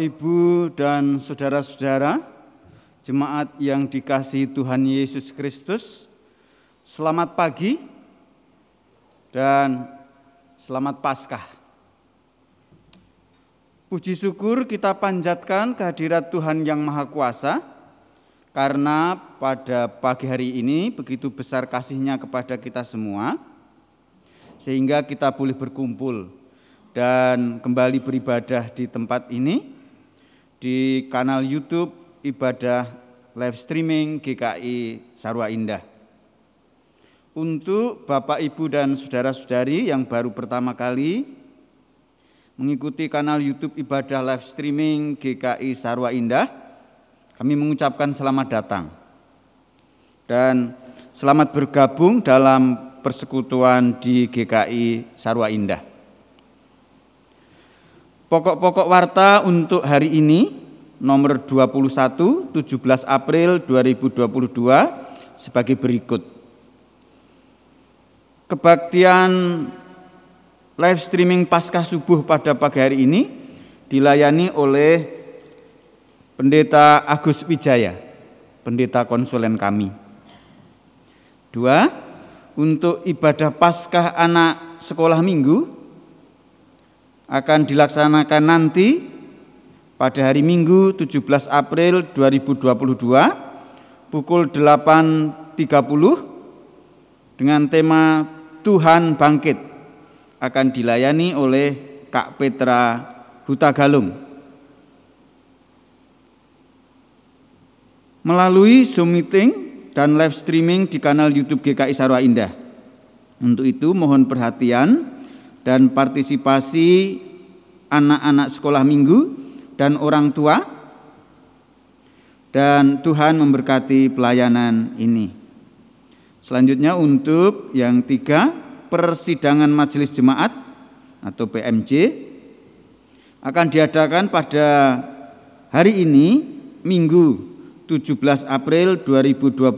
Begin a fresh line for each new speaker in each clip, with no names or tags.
Ibu, dan saudara-saudara, jemaat yang dikasihi Tuhan Yesus Kristus, selamat pagi dan selamat Paskah. Puji syukur kita panjatkan kehadirat Tuhan yang Maha Kuasa, karena pada pagi hari ini begitu besar kasihnya kepada kita semua, sehingga kita boleh berkumpul dan kembali beribadah di tempat ini di kanal YouTube ibadah live streaming GKI Sarwa Indah. Untuk Bapak, Ibu, dan saudara-saudari yang baru pertama kali mengikuti kanal YouTube ibadah live streaming GKI Sarwa Indah, kami mengucapkan selamat datang dan selamat bergabung dalam persekutuan di GKI Sarwa Indah. Pokok-pokok warta untuk hari ini nomor 21 17 April 2022 sebagai berikut. Kebaktian live streaming Paskah Subuh pada pagi hari ini dilayani oleh Pendeta Agus Wijaya, pendeta konsulen kami. Dua, untuk ibadah Paskah anak sekolah minggu akan dilaksanakan nanti pada hari Minggu 17 April 2022 pukul 8.30 dengan tema Tuhan Bangkit akan dilayani oleh Kak Petra Hutagalung. Melalui Zoom meeting dan live streaming di kanal YouTube GKI Sarwa Indah. Untuk itu mohon perhatian dan partisipasi anak-anak sekolah minggu dan orang tua dan Tuhan memberkati pelayanan ini. Selanjutnya untuk yang tiga, persidangan majelis jemaat atau PMJ akan diadakan pada hari ini Minggu 17 April 2022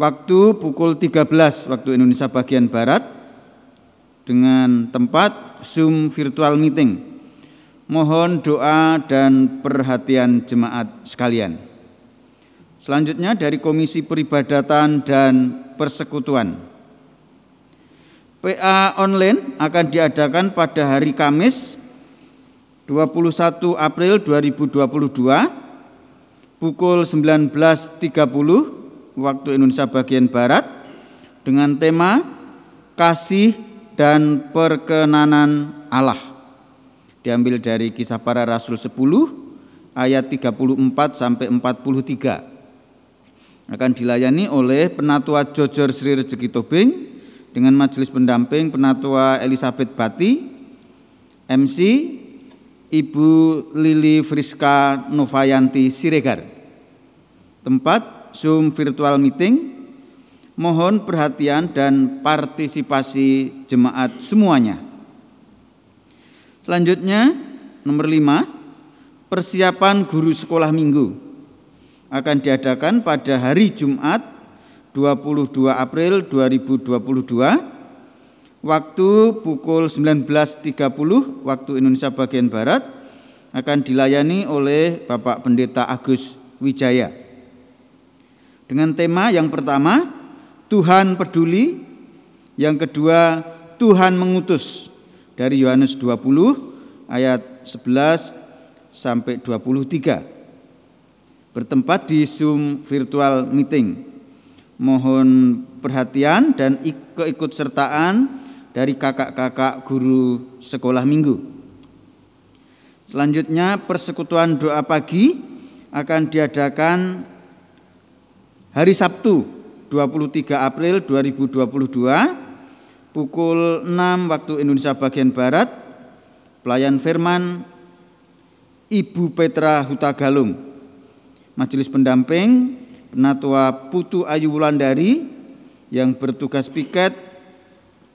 waktu pukul 13 waktu Indonesia bagian barat dengan tempat Zoom virtual meeting. Mohon doa dan perhatian jemaat sekalian. Selanjutnya dari Komisi Peribadatan dan Persekutuan. PA online akan diadakan pada hari Kamis 21 April 2022 pukul 19.30 waktu Indonesia bagian Barat dengan tema Kasih dan Perkenanan Allah. Diambil dari Kisah Para Rasul 10 ayat 34 sampai 43 akan dilayani oleh Penatua Jojor Sri Rezeki Tobing dengan majelis pendamping Penatua Elizabeth Bati, MC Ibu Lili Friska Novayanti Siregar. Tempat Zoom virtual meeting. Mohon perhatian dan partisipasi jemaat semuanya. Selanjutnya nomor lima persiapan guru sekolah minggu akan diadakan pada hari Jumat 22 April 2022 waktu pukul 19.30 waktu Indonesia bagian Barat akan dilayani oleh Bapak Pendeta Agus Wijaya. Dengan tema yang pertama, Tuhan peduli, yang kedua, Tuhan mengutus dari Yohanes 20 ayat 11 sampai 23 bertempat di Zoom virtual meeting. Mohon perhatian dan keikutsertaan dari kakak-kakak guru sekolah minggu. Selanjutnya persekutuan doa pagi akan diadakan hari Sabtu 23 April 2022 pukul 6 waktu Indonesia bagian Barat pelayan firman Ibu Petra Hutagalung majelis pendamping Penatua Putu Ayu Wulandari yang bertugas piket,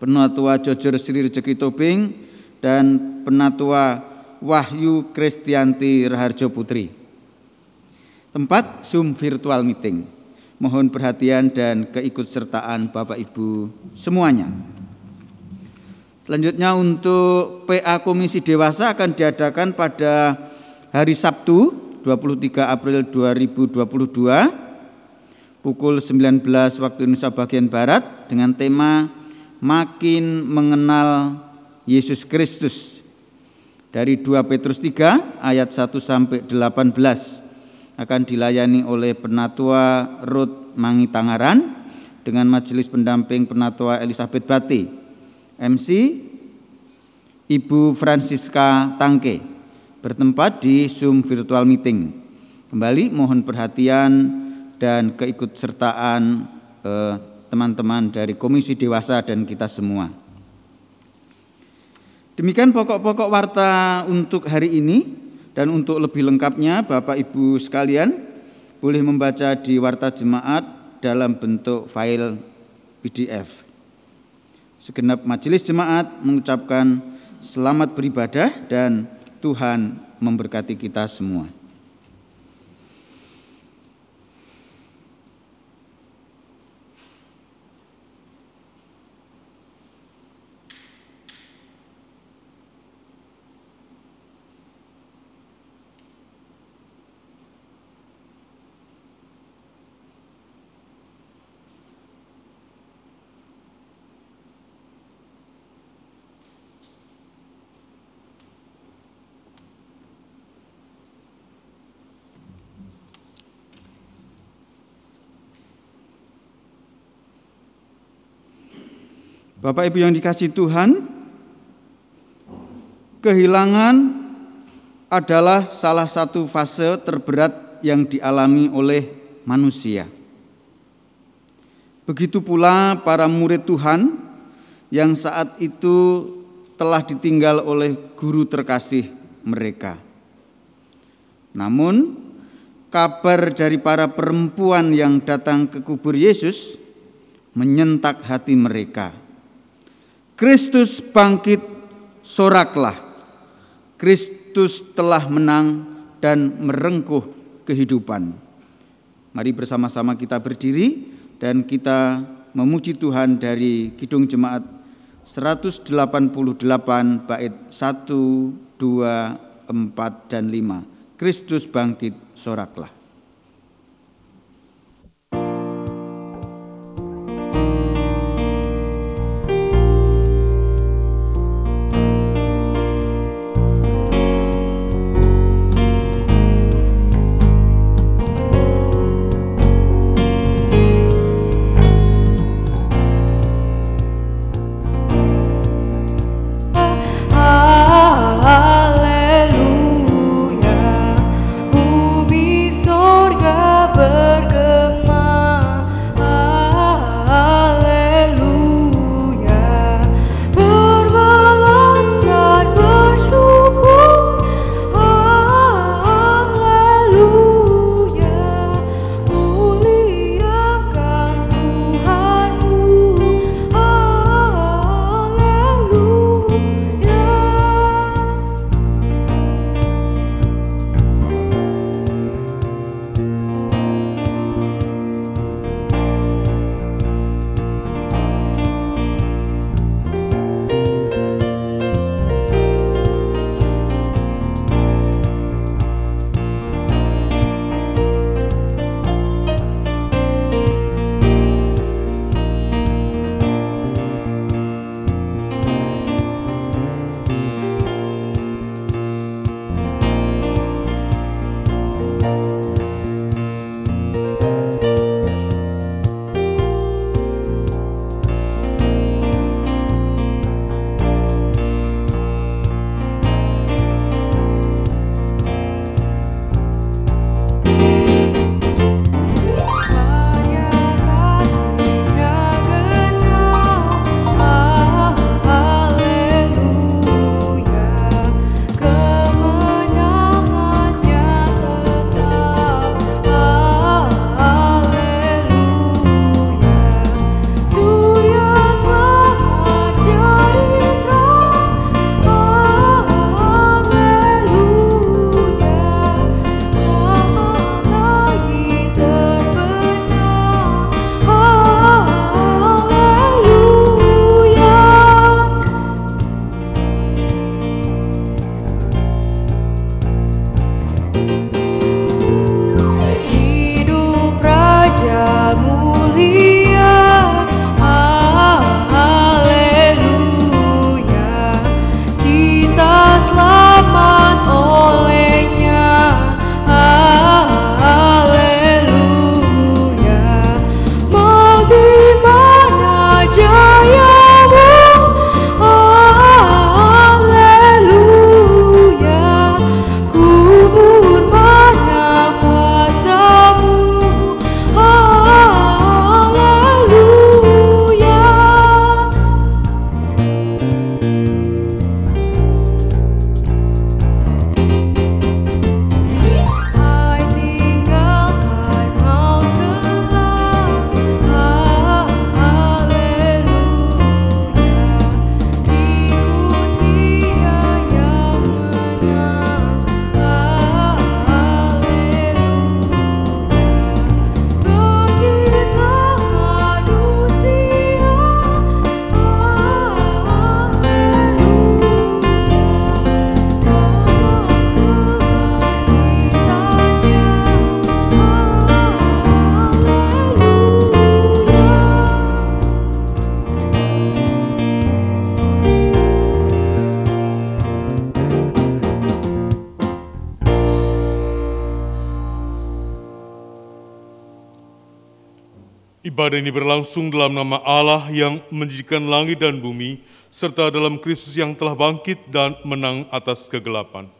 Penatua Jojor Sri Rezeki Tobing, dan Penatua Wahyu Kristianti Raharjo Putri. Tempat Zoom virtual meeting. Mohon perhatian dan keikutsertaan Bapak Ibu semuanya. Selanjutnya untuk PA Komisi Dewasa akan diadakan pada hari Sabtu 23 April 2022 pukul 19 waktu Indonesia bagian Barat dengan tema Makin Mengenal Yesus Kristus dari 2 Petrus 3 ayat 1 sampai 18 akan dilayani oleh Penatua Ruth Mangi Tangaran dengan majelis pendamping Penatua Elizabeth Bati MC Ibu Francisca Tangke bertempat di Zoom virtual meeting. Kembali mohon perhatian dan keikutsertaan eh, teman-teman dari Komisi Dewasa dan kita semua. Demikian pokok-pokok warta untuk hari ini dan untuk lebih lengkapnya Bapak Ibu sekalian boleh membaca di warta jemaat dalam bentuk file PDF. Segenap majelis jemaat mengucapkan selamat beribadah dan Tuhan memberkati kita semua. Bapak Ibu yang dikasih Tuhan, kehilangan adalah salah satu fase terberat yang dialami oleh manusia. Begitu pula para murid Tuhan yang saat itu telah ditinggal oleh guru terkasih mereka. Namun,
kabar dari para perempuan yang datang ke kubur Yesus menyentak hati mereka. Kristus bangkit, soraklah. Kristus telah menang dan merengkuh kehidupan. Mari bersama-sama kita berdiri dan kita memuji Tuhan dari Kidung Jemaat 188 bait 1, 2, 4, dan 5. Kristus bangkit, soraklah.
Ibadah ini berlangsung dalam nama Allah yang menjadikan langit dan bumi, serta dalam Kristus yang telah bangkit dan menang atas kegelapan.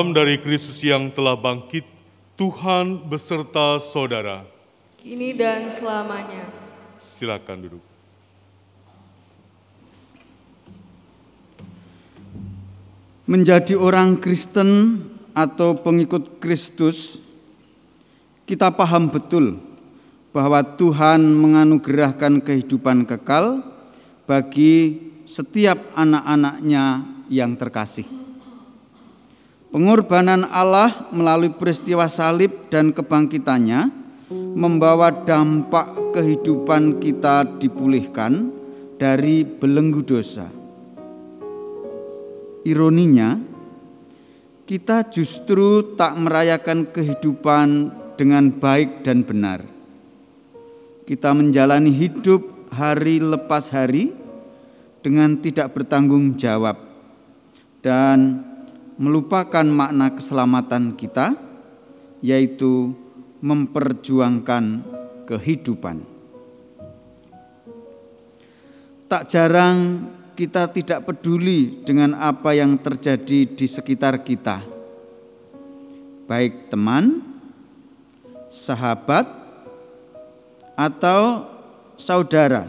Salam dari Kristus yang telah bangkit, Tuhan beserta saudara.
kini dan selamanya.
Silakan duduk.
Menjadi orang Kristen atau pengikut Kristus, kita paham betul bahwa Tuhan menganugerahkan kehidupan kekal bagi setiap anak-anaknya yang terkasih. Pengorbanan Allah melalui peristiwa salib dan kebangkitannya membawa dampak kehidupan kita dipulihkan dari belenggu dosa. Ironinya, kita justru tak merayakan kehidupan dengan baik dan benar. Kita menjalani hidup hari lepas hari dengan tidak bertanggung jawab dan melupakan makna keselamatan kita, yaitu memperjuangkan kehidupan. Tak jarang kita tidak peduli dengan apa yang terjadi di sekitar kita, baik teman, sahabat, atau saudara,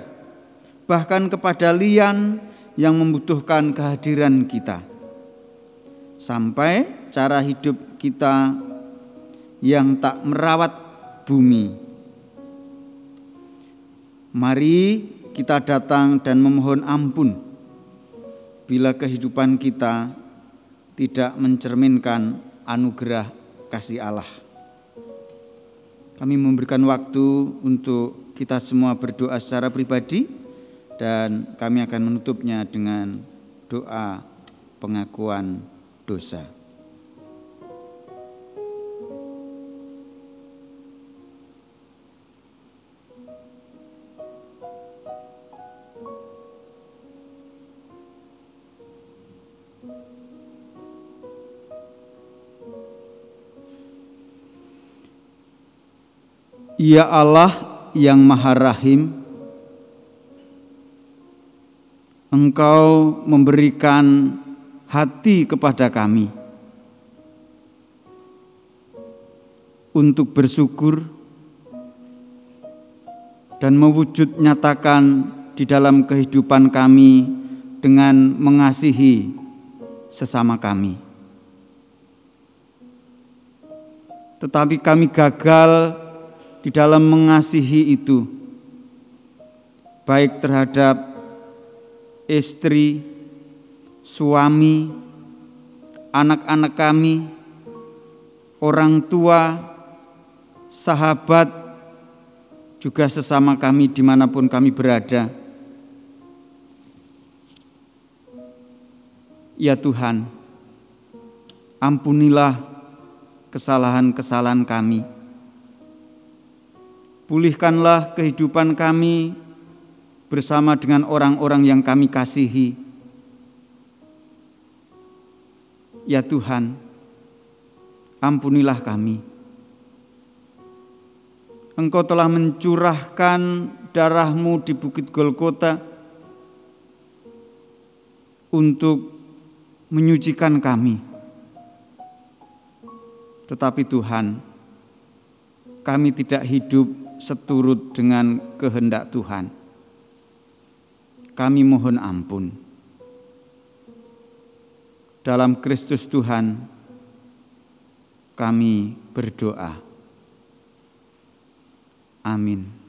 bahkan kepada lian yang membutuhkan kehadiran kita, sampai cara hidup kita yang tak merawat bumi. Mari kita datang dan memohon ampun bila kehidupan kita tidak mencerminkan anugerah kasih Allah. Kami memberikan waktu untuk kita semua berdoa secara pribadi dan kami akan menutupnya dengan doa pengakuan dosa. Ya Allah yang Maha Rahim, Engkau memberikan hati kepada kami untuk bersyukur dan mewujud nyatakan di dalam kehidupan kami dengan mengasihi sesama kami. Tetapi kami gagal di dalam mengasihi itu, baik terhadap istri, suami, anak-anak kami, orang tua, sahabat, juga sesama kami di mana pun kami berada. Ya Tuhan, ampunilah kesalahan-kesalahan kami. Pulihkanlah kehidupan kami bersama dengan orang-orang yang kami kasihi. Ya Tuhan, ampunilah kami. Engkau telah mencurahkan darahmu di Bukit Golgota untuk menyucikan kami. Tetapi Tuhan, kami tidak hidup seturut dengan kehendak Tuhan. Kami mohon ampun. Dalam Kristus Tuhan, kami berdoa. Amin.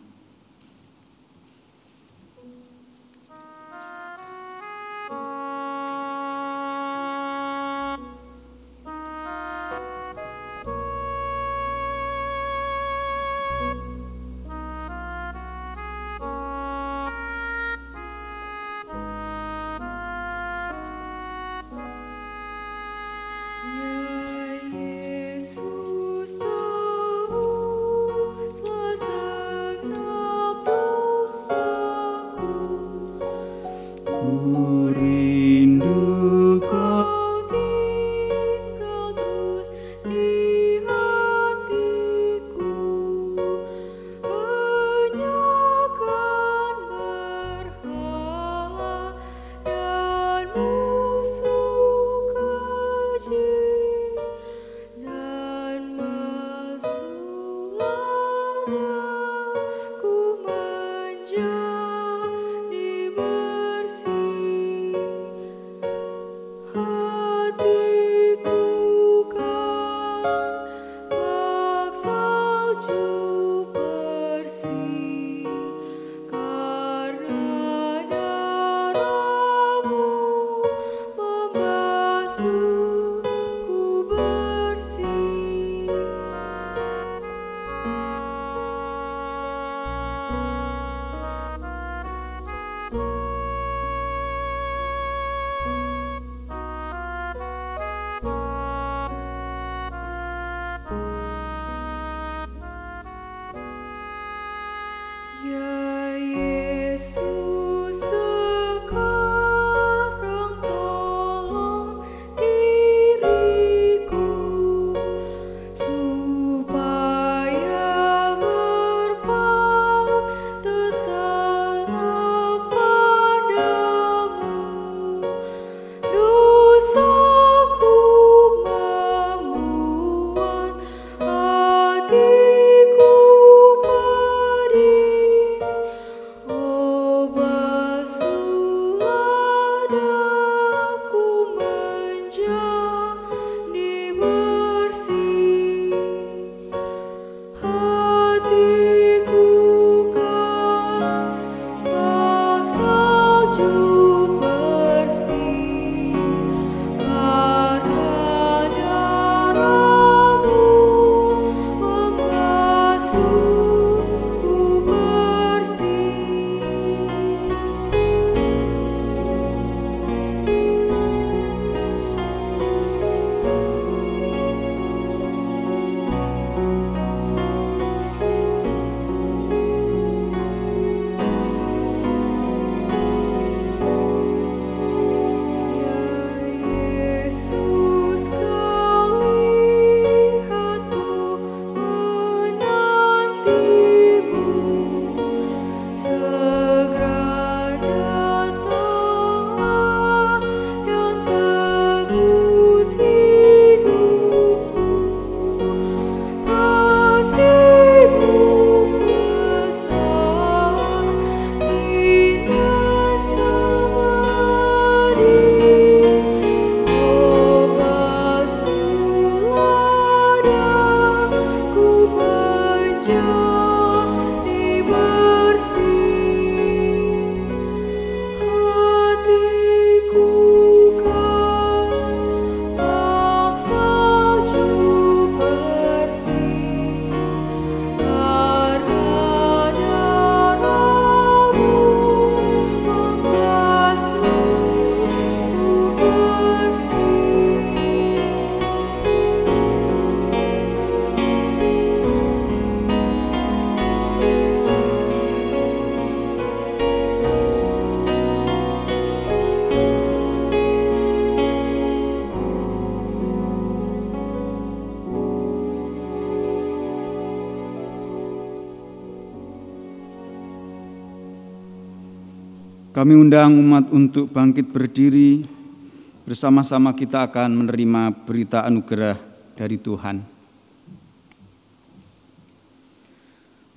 Kami undang umat untuk bangkit berdiri. Bersama-sama kita akan menerima berita anugerah dari Tuhan.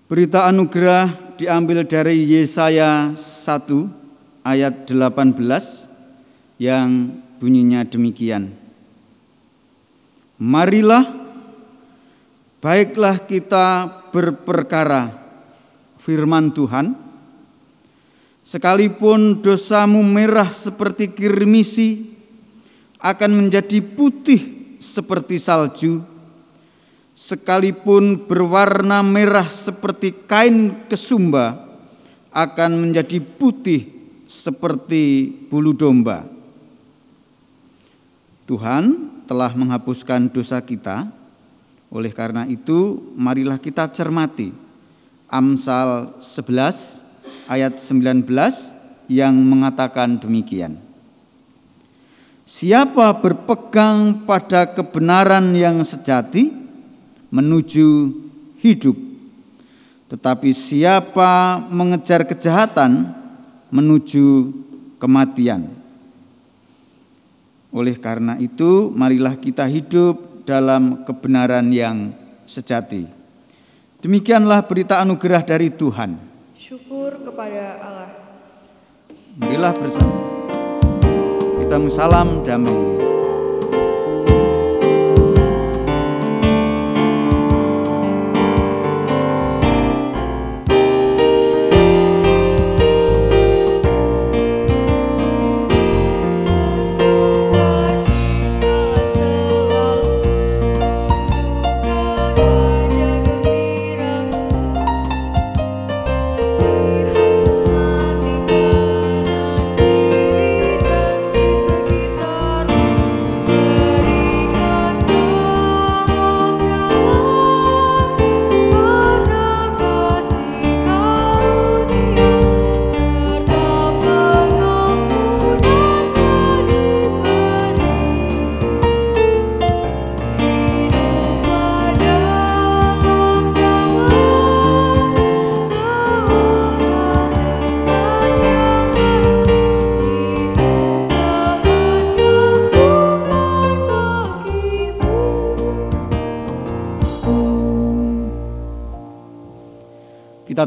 Berita anugerah diambil dari Yesaya 1 ayat 18 yang bunyinya demikian. Marilah baiklah kita berperkara firman Tuhan sekalipun dosamu merah seperti kirmisi akan menjadi putih seperti salju sekalipun berwarna merah seperti kain kesumba akan menjadi putih seperti bulu domba. Tuhan telah menghapuskan dosa kita. Oleh karena itu, marilah kita cermati Amsal 11 ayat 19 yang mengatakan demikian. Siapa berpegang pada kebenaran yang sejati, menuju hidup. Tetapi siapa mengejar kejahatan menuju kematian. Oleh karena itu, marilah kita hidup dalam kebenaran yang sejati. Demikianlah berita anugerah dari Tuhan.
Syukur kepada Allah.
Marilah bersama kita salam damai.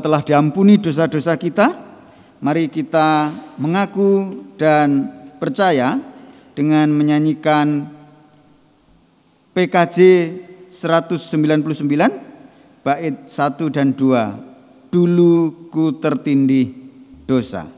Telah diampuni dosa-dosa kita, mari kita mengaku dan percaya dengan menyanyikan PKJ 199 bait 1 dan 2. Dulu ku tertindih dosa.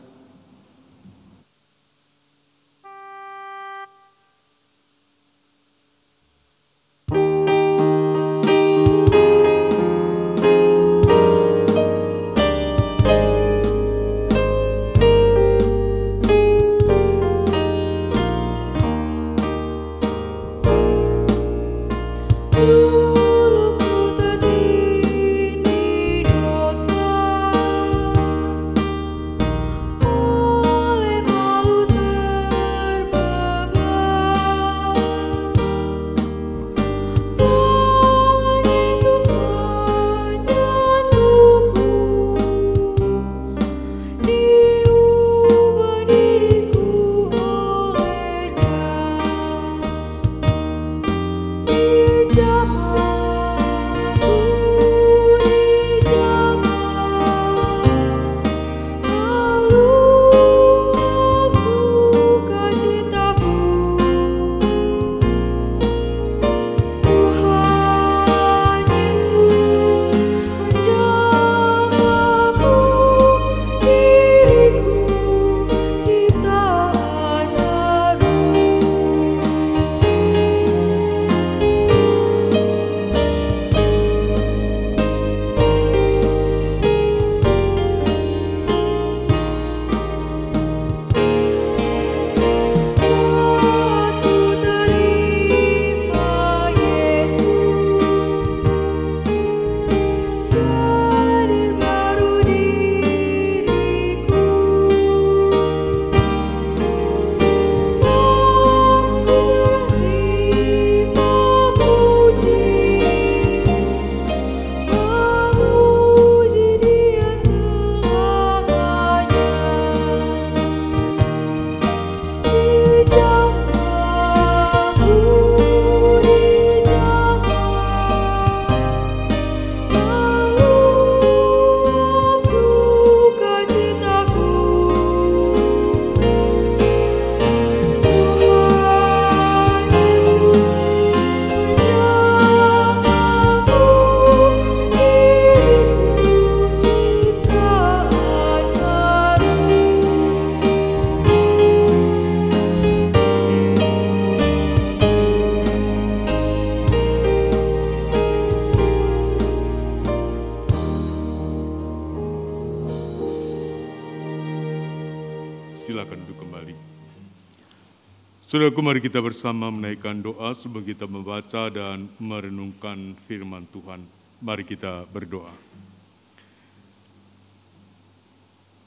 Saudaraku, mari kita bersama menaikkan doa sebelum kita membaca dan merenungkan firman Tuhan. Mari kita berdoa.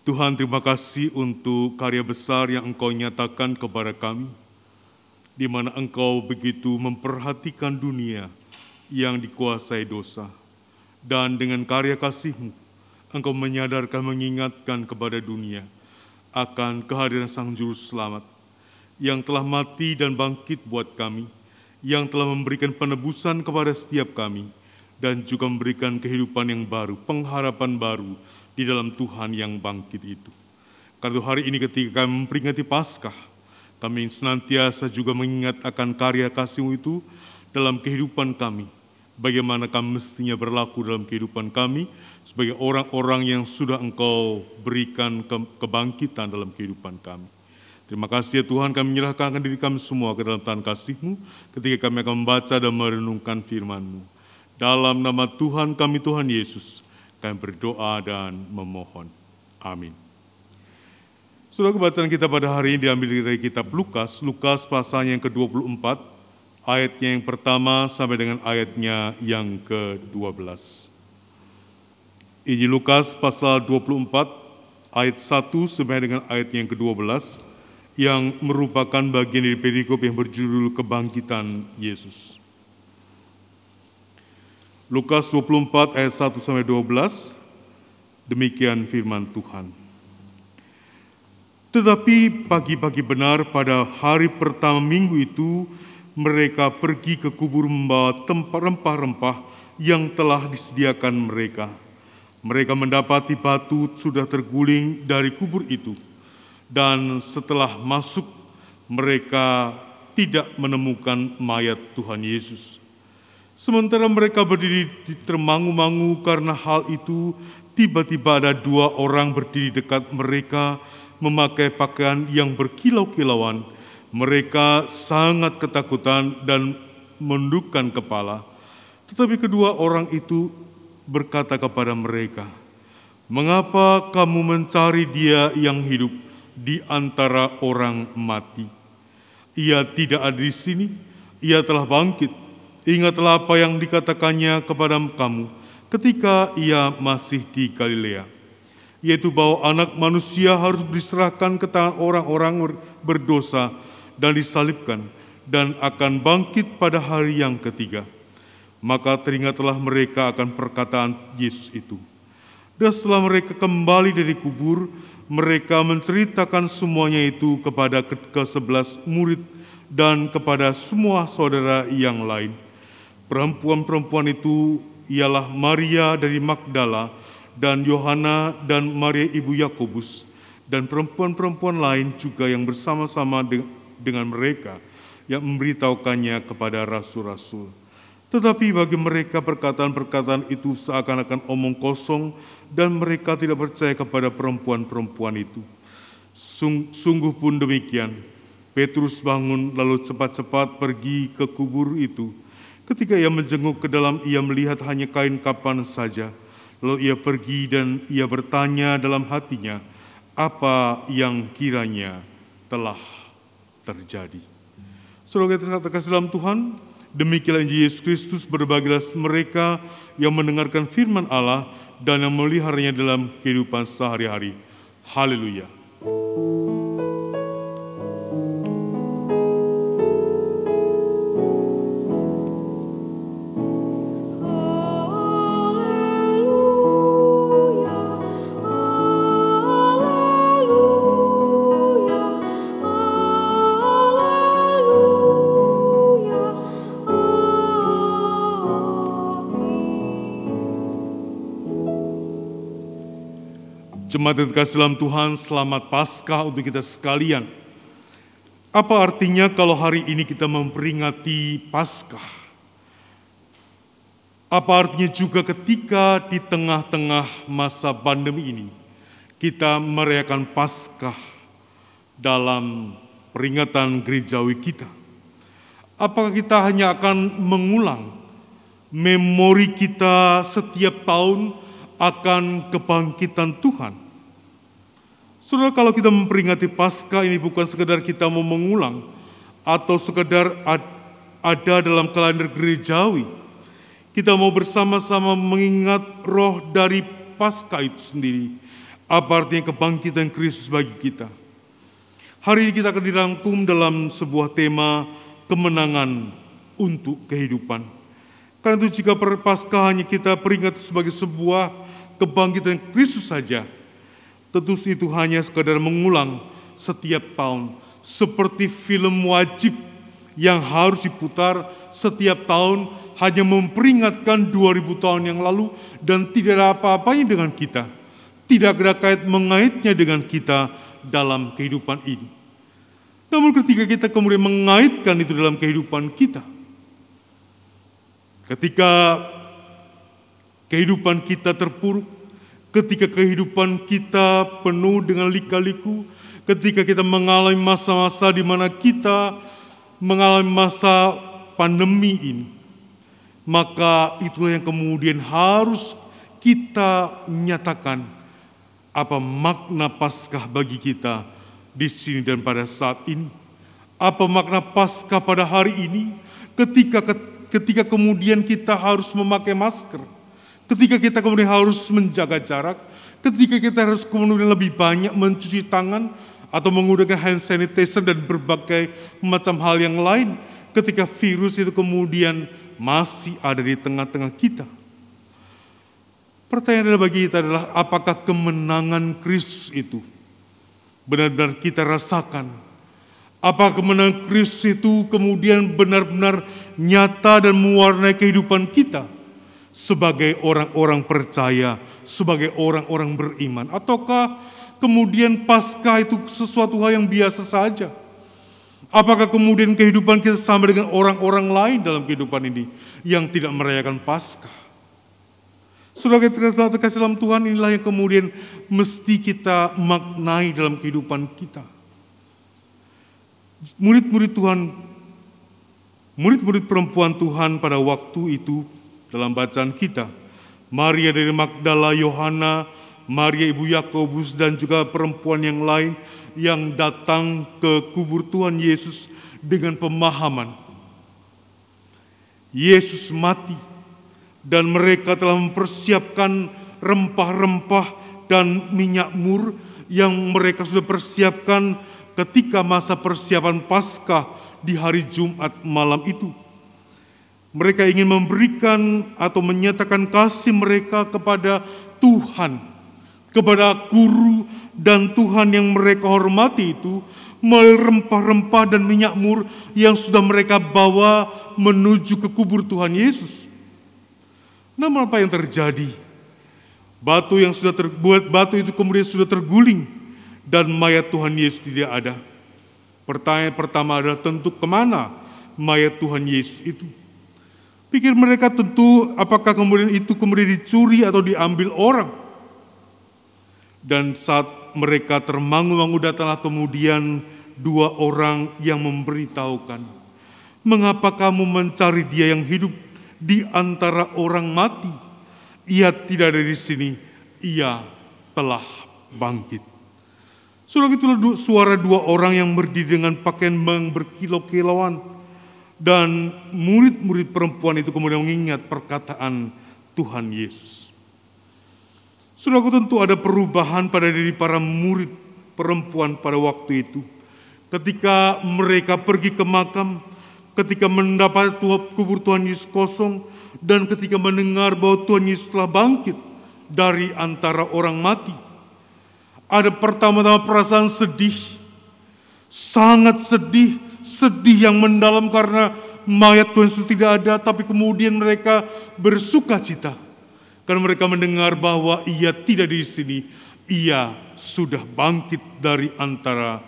Tuhan, terima kasih untuk karya besar yang Engkau nyatakan kepada kami, di mana Engkau begitu memperhatikan dunia yang dikuasai dosa. Dan dengan karya kasih-Mu, Engkau menyadarkan, mengingatkan kepada dunia akan kehadiran Sang Juru Selamat yang telah mati dan bangkit buat kami, yang telah memberikan penebusan kepada setiap kami, dan juga memberikan kehidupan yang baru, pengharapan baru di dalam Tuhan yang bangkit itu. Karena hari ini ketika kami memperingati Paskah, kami senantiasa juga mengingat akan karya kasih itu dalam kehidupan kami. Bagaimana kami mestinya berlaku dalam kehidupan kami sebagai orang-orang yang sudah engkau berikan kebangkitan dalam kehidupan kami. Terima kasih ya Tuhan kami menyerahkan diri kami semua ke dalam tangan kasih-Mu ketika kami akan membaca dan merenungkan firman-Mu. Dalam nama Tuhan kami Tuhan Yesus, kami berdoa dan memohon. Amin. Sudah kebacaan kita pada hari ini diambil dari kitab Lukas, Lukas pasal yang ke-24, ayatnya yang pertama sampai dengan ayatnya yang ke-12. Injil Lukas pasal 24, ayat 1 sampai dengan ayat yang ke-12, yang merupakan bagian dari perikop yang berjudul Kebangkitan Yesus. Lukas 24 ayat 1 sampai 12, demikian firman Tuhan. Tetapi pagi-pagi benar pada hari pertama minggu itu mereka pergi ke kubur membawa tempat rempah-rempah yang telah disediakan mereka. Mereka mendapati batu sudah terguling dari kubur itu, dan setelah masuk mereka tidak menemukan mayat Tuhan Yesus. Sementara mereka berdiri termangu-mangu karena hal itu, tiba-tiba ada dua orang berdiri dekat mereka memakai pakaian yang berkilau-kilauan. Mereka sangat ketakutan dan menundukkan kepala. Tetapi kedua orang itu berkata kepada mereka, "Mengapa kamu mencari Dia yang hidup di antara orang mati? Ia tidak ada di sini, ia telah bangkit. Ingatlah apa yang dikatakannya kepada kamu ketika ia masih di Galilea." yaitu bahwa anak manusia harus diserahkan ke tangan orang-orang berdosa dan disalibkan dan akan bangkit pada hari yang ketiga. Maka teringatlah mereka akan perkataan Yesus itu. Dan setelah mereka kembali dari kubur, mereka menceritakan semuanya itu kepada ke sebelas murid dan kepada semua saudara yang lain. Perempuan-perempuan itu ialah Maria dari Magdala, dan Yohana dan Maria ibu Yakobus dan perempuan-perempuan lain juga yang bersama-sama dengan mereka yang memberitahukannya kepada rasul-rasul. Tetapi bagi mereka perkataan-perkataan itu seakan-akan omong kosong dan mereka tidak percaya kepada perempuan-perempuan itu. Sungguh pun demikian, Petrus bangun lalu cepat-cepat pergi ke kubur itu. Ketika ia menjenguk ke dalam, ia melihat hanya kain kapan saja, Lalu ia pergi dan ia bertanya dalam hatinya apa yang kiranya telah terjadi. Saudara kita katakan dalam Tuhan, demikianlah Injil Yesus Kristus berbagilah mereka yang mendengarkan firman Allah dan yang dalam kehidupan sehari-hari. Haleluya. Jemaat yang dikasih dalam Tuhan, selamat Paskah untuk kita sekalian. Apa artinya kalau hari ini kita memperingati Paskah? Apa artinya juga ketika di tengah-tengah masa pandemi ini kita merayakan Paskah dalam peringatan gerejawi kita? Apakah kita hanya akan mengulang memori kita setiap tahun akan kebangkitan Tuhan? Saudara, kalau kita memperingati Paskah ini bukan sekedar kita mau mengulang atau sekedar ada dalam kalender gerejawi. Kita mau bersama-sama mengingat roh dari pasca itu sendiri. Apa artinya kebangkitan Kristus bagi kita. Hari ini kita akan dirangkum dalam sebuah tema kemenangan untuk kehidupan. Karena itu jika pasca hanya kita peringat sebagai sebuah kebangkitan Kristus saja, tentu itu hanya sekadar mengulang setiap tahun seperti film wajib yang harus diputar setiap tahun hanya memperingatkan 2000 tahun yang lalu dan tidak ada apa-apanya dengan kita. Tidak ada kait mengaitnya dengan kita dalam kehidupan ini. Namun ketika kita kemudian mengaitkan itu dalam kehidupan kita, ketika kehidupan kita terpuruk, ketika kehidupan kita penuh dengan lika-liku, ketika kita mengalami masa-masa di mana kita mengalami masa pandemi ini, maka itulah yang kemudian harus kita nyatakan apa makna Paskah bagi kita di sini dan pada saat ini. Apa makna Paskah pada hari ini ketika ketika kemudian kita harus memakai masker Ketika kita kemudian harus menjaga jarak, ketika kita harus kemudian lebih banyak mencuci tangan atau menggunakan hand sanitizer dan berbagai macam hal yang lain, ketika virus itu kemudian masih ada di tengah-tengah kita. Pertanyaan bagi kita adalah apakah kemenangan Kristus itu benar-benar kita rasakan? Apa kemenangan Kristus itu kemudian benar-benar nyata dan mewarnai kehidupan kita? Sebagai orang-orang percaya, sebagai orang-orang beriman? Ataukah kemudian pasca itu sesuatu hal yang biasa saja? Apakah kemudian kehidupan kita sama dengan orang-orang lain dalam kehidupan ini yang tidak merayakan pasca? Saudara kita terkasih dalam Tuhan inilah yang kemudian mesti kita maknai dalam kehidupan kita. Murid-murid Tuhan, murid-murid perempuan Tuhan pada waktu itu dalam bacaan kita. Maria dari Magdala, Yohana, Maria ibu Yakobus dan juga perempuan yang lain yang datang ke kubur Tuhan Yesus dengan pemahaman Yesus mati dan mereka telah mempersiapkan rempah-rempah dan minyak mur yang mereka sudah persiapkan ketika masa persiapan Paskah di hari Jumat malam itu. Mereka ingin memberikan atau menyatakan kasih mereka kepada Tuhan, kepada guru dan Tuhan yang mereka hormati itu, melalui rempah-rempah dan minyak mur yang sudah mereka bawa menuju ke kubur Tuhan Yesus. Namun apa yang terjadi? Batu yang sudah terbuat, batu itu kemudian sudah terguling dan mayat Tuhan Yesus tidak ada. Pertanyaan pertama adalah tentu ke mana mayat Tuhan Yesus itu? Pikir mereka tentu apakah kemudian itu kemudian dicuri atau diambil orang. Dan saat mereka termangu-mangu datanglah kemudian dua orang yang memberitahukan. Mengapa kamu mencari dia yang hidup di antara orang mati? Ia tidak ada di sini, ia telah bangkit. Sudah itulah suara dua orang yang berdiri dengan pakaian yang berkilau-kilauan dan murid-murid perempuan itu kemudian mengingat perkataan Tuhan Yesus. Saudaraku tentu ada perubahan pada diri para murid perempuan pada waktu itu. Ketika mereka pergi ke makam, ketika mendapat kubur Tuhan Yesus kosong, dan ketika mendengar bahwa Tuhan Yesus telah bangkit dari antara orang mati. Ada pertama-tama perasaan sedih, sangat sedih, sedih yang mendalam karena mayat Tuhan Yesus tidak ada, tapi kemudian mereka bersuka cita. Karena mereka mendengar bahwa ia tidak di sini, ia sudah bangkit dari antara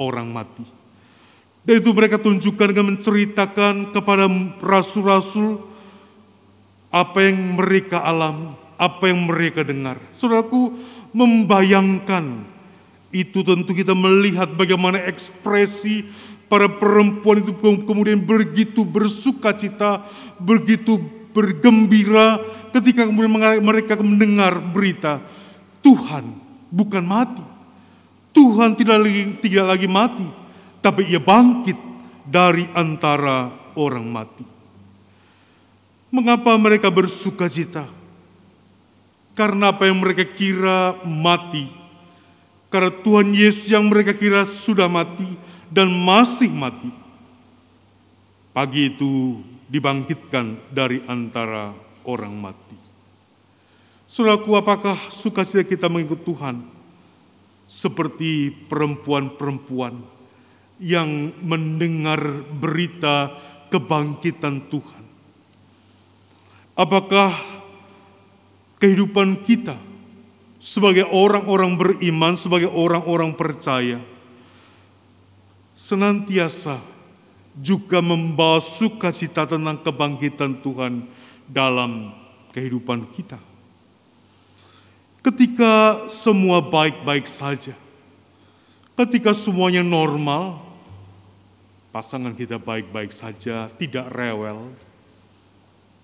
orang mati. Dan itu mereka tunjukkan dengan menceritakan kepada rasul-rasul apa yang mereka alami, apa yang mereka dengar. Saudaraku membayangkan itu tentu kita melihat bagaimana ekspresi Para perempuan itu kemudian begitu bersuka cita, begitu bergembira ketika kemudian mereka mendengar berita Tuhan bukan mati. Tuhan tidak lagi tidak lagi mati, tapi ia bangkit dari antara orang mati. Mengapa mereka bersuka cita? Karena apa yang mereka kira mati. Karena Tuhan Yesus yang mereka kira sudah mati dan masih mati. Pagi itu dibangkitkan dari antara orang mati. Saudaraku, apakah sukacita kita mengikut Tuhan? Seperti perempuan-perempuan yang mendengar berita kebangkitan Tuhan. Apakah kehidupan kita sebagai orang-orang beriman, sebagai orang-orang percaya, senantiasa juga membawa sukacita tentang kebangkitan Tuhan dalam kehidupan kita. Ketika semua baik-baik saja, ketika semuanya normal, pasangan kita baik-baik saja, tidak rewel,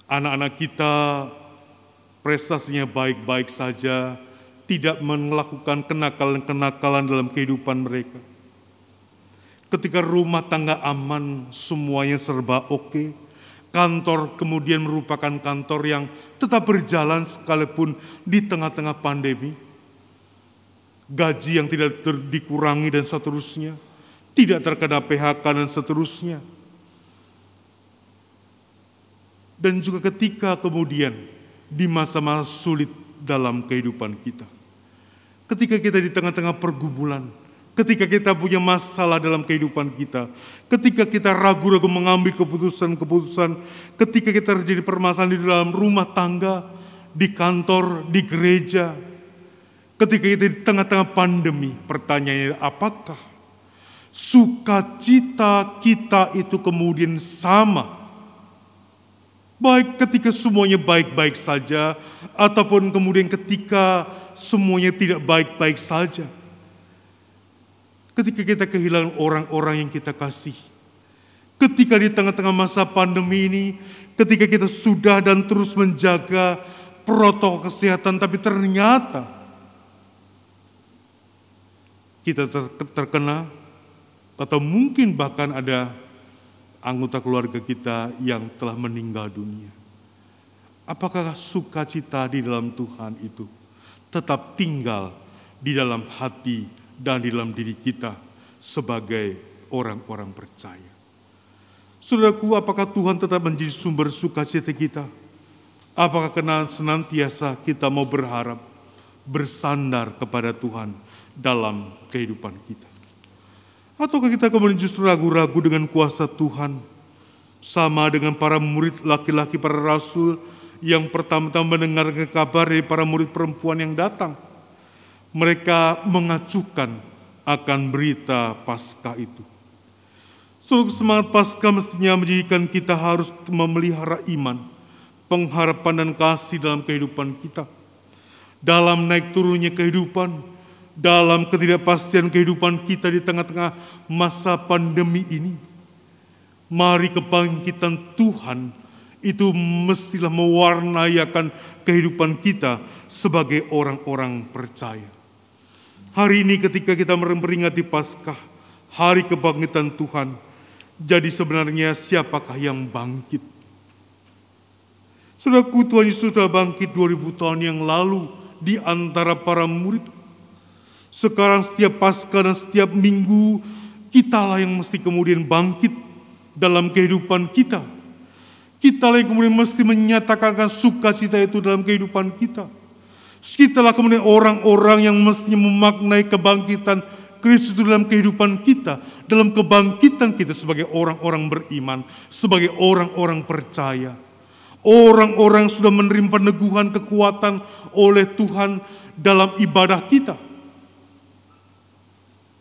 anak-anak kita prestasinya baik-baik saja, tidak melakukan kenakalan-kenakalan dalam kehidupan mereka. Ketika rumah tangga aman, semuanya serba oke. Kantor kemudian merupakan kantor yang tetap berjalan sekalipun di tengah-tengah pandemi. Gaji yang tidak dikurangi dan seterusnya. Tidak terkena PHK dan seterusnya. Dan juga ketika kemudian di masa-masa sulit dalam kehidupan kita. Ketika kita di tengah-tengah pergumulan, ketika kita punya masalah dalam kehidupan kita, ketika kita ragu-ragu mengambil keputusan-keputusan, ketika kita terjadi permasalahan di dalam rumah tangga, di kantor, di gereja, ketika kita di tengah-tengah pandemi, pertanyaannya apakah sukacita kita itu kemudian sama? Baik ketika semuanya baik-baik saja, ataupun kemudian ketika semuanya tidak baik-baik saja Ketika kita kehilangan orang-orang yang kita kasih. Ketika di tengah-tengah masa pandemi ini, ketika kita sudah dan terus menjaga protokol kesehatan, tapi ternyata kita terkena atau mungkin bahkan ada anggota keluarga kita yang telah meninggal dunia. Apakah sukacita di dalam Tuhan itu tetap tinggal di dalam hati dan di dalam diri kita sebagai orang-orang percaya. Saudaraku, apakah Tuhan tetap menjadi sumber sukacita kita? Apakah kena senantiasa kita mau berharap bersandar kepada Tuhan dalam kehidupan kita? Ataukah kita kemudian justru ragu-ragu dengan kuasa Tuhan? Sama dengan para murid laki-laki para rasul yang pertama-tama mendengar kabar dari para murid perempuan yang datang mereka mengacukan akan berita pasca itu. Seluruh semangat pasca mestinya menjadikan kita harus memelihara iman, pengharapan dan kasih dalam kehidupan kita. Dalam naik turunnya kehidupan, dalam ketidakpastian kehidupan kita di tengah-tengah masa pandemi ini. Mari kebangkitan Tuhan itu mestilah mewarnai akan kehidupan kita sebagai orang-orang percaya. Hari ini ketika kita memperingati Paskah, hari kebangkitan Tuhan, jadi sebenarnya siapakah yang bangkit? Saudaraku Tuhan Yesus sudah bangkit 2000 tahun yang lalu di antara para murid. Sekarang setiap Paskah dan setiap minggu kitalah yang mesti kemudian bangkit dalam kehidupan kita. Kita yang kemudian mesti menyatakan sukacita itu dalam kehidupan kita. Kitalah kemudian orang-orang yang mestinya memaknai kebangkitan Kristus dalam kehidupan kita, dalam kebangkitan kita sebagai orang-orang beriman, sebagai orang-orang percaya. Orang-orang sudah menerima peneguhan kekuatan oleh Tuhan dalam ibadah kita.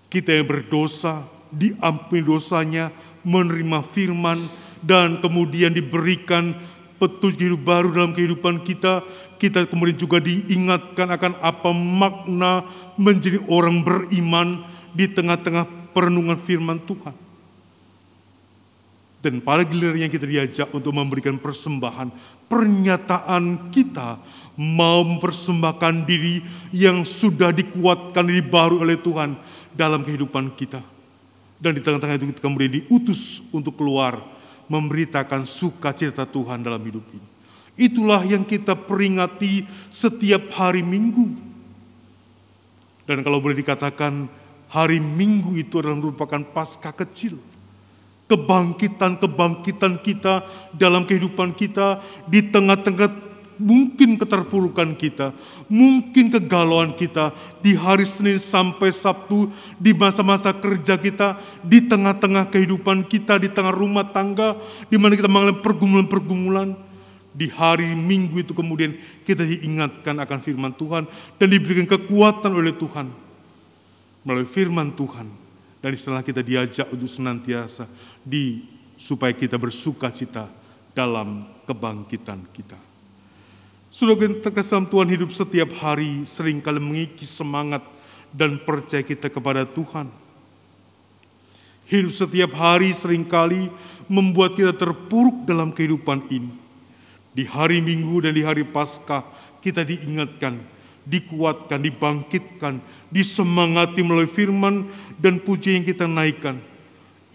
Kita yang berdosa, diampuni dosanya, menerima firman, dan kemudian diberikan petunjuk hidup baru dalam kehidupan kita, kita kemudian juga diingatkan akan apa makna menjadi orang beriman di tengah-tengah perenungan firman Tuhan. Dan pada gilirannya kita diajak untuk memberikan persembahan, pernyataan kita mau mempersembahkan diri yang sudah dikuatkan diri baru oleh Tuhan dalam kehidupan kita. Dan di tengah-tengah itu kita kemudian diutus untuk keluar memberitakan sukacita Tuhan dalam hidup ini. Itulah yang kita peringati setiap hari Minggu. Dan kalau boleh dikatakan hari Minggu itu adalah merupakan pasca kecil. Kebangkitan-kebangkitan kita dalam kehidupan kita di tengah-tengah mungkin keterpurukan kita, mungkin kegalauan kita di hari Senin sampai Sabtu, di masa-masa kerja kita, di tengah-tengah kehidupan kita, di tengah rumah tangga, di mana kita mengalami pergumulan-pergumulan. Di hari Minggu itu kemudian kita diingatkan akan firman Tuhan dan diberikan kekuatan oleh Tuhan melalui firman Tuhan. Dan setelah kita diajak untuk senantiasa di supaya kita bersuka cita dalam kebangkitan kita. Slogan terkesan Tuhan hidup setiap hari sering kali mengikis semangat dan percaya kita kepada Tuhan. Hidup setiap hari sering kali membuat kita terpuruk dalam kehidupan ini. Di hari Minggu dan di hari Paskah kita diingatkan, dikuatkan, dibangkitkan, disemangati melalui firman dan puji yang kita naikkan.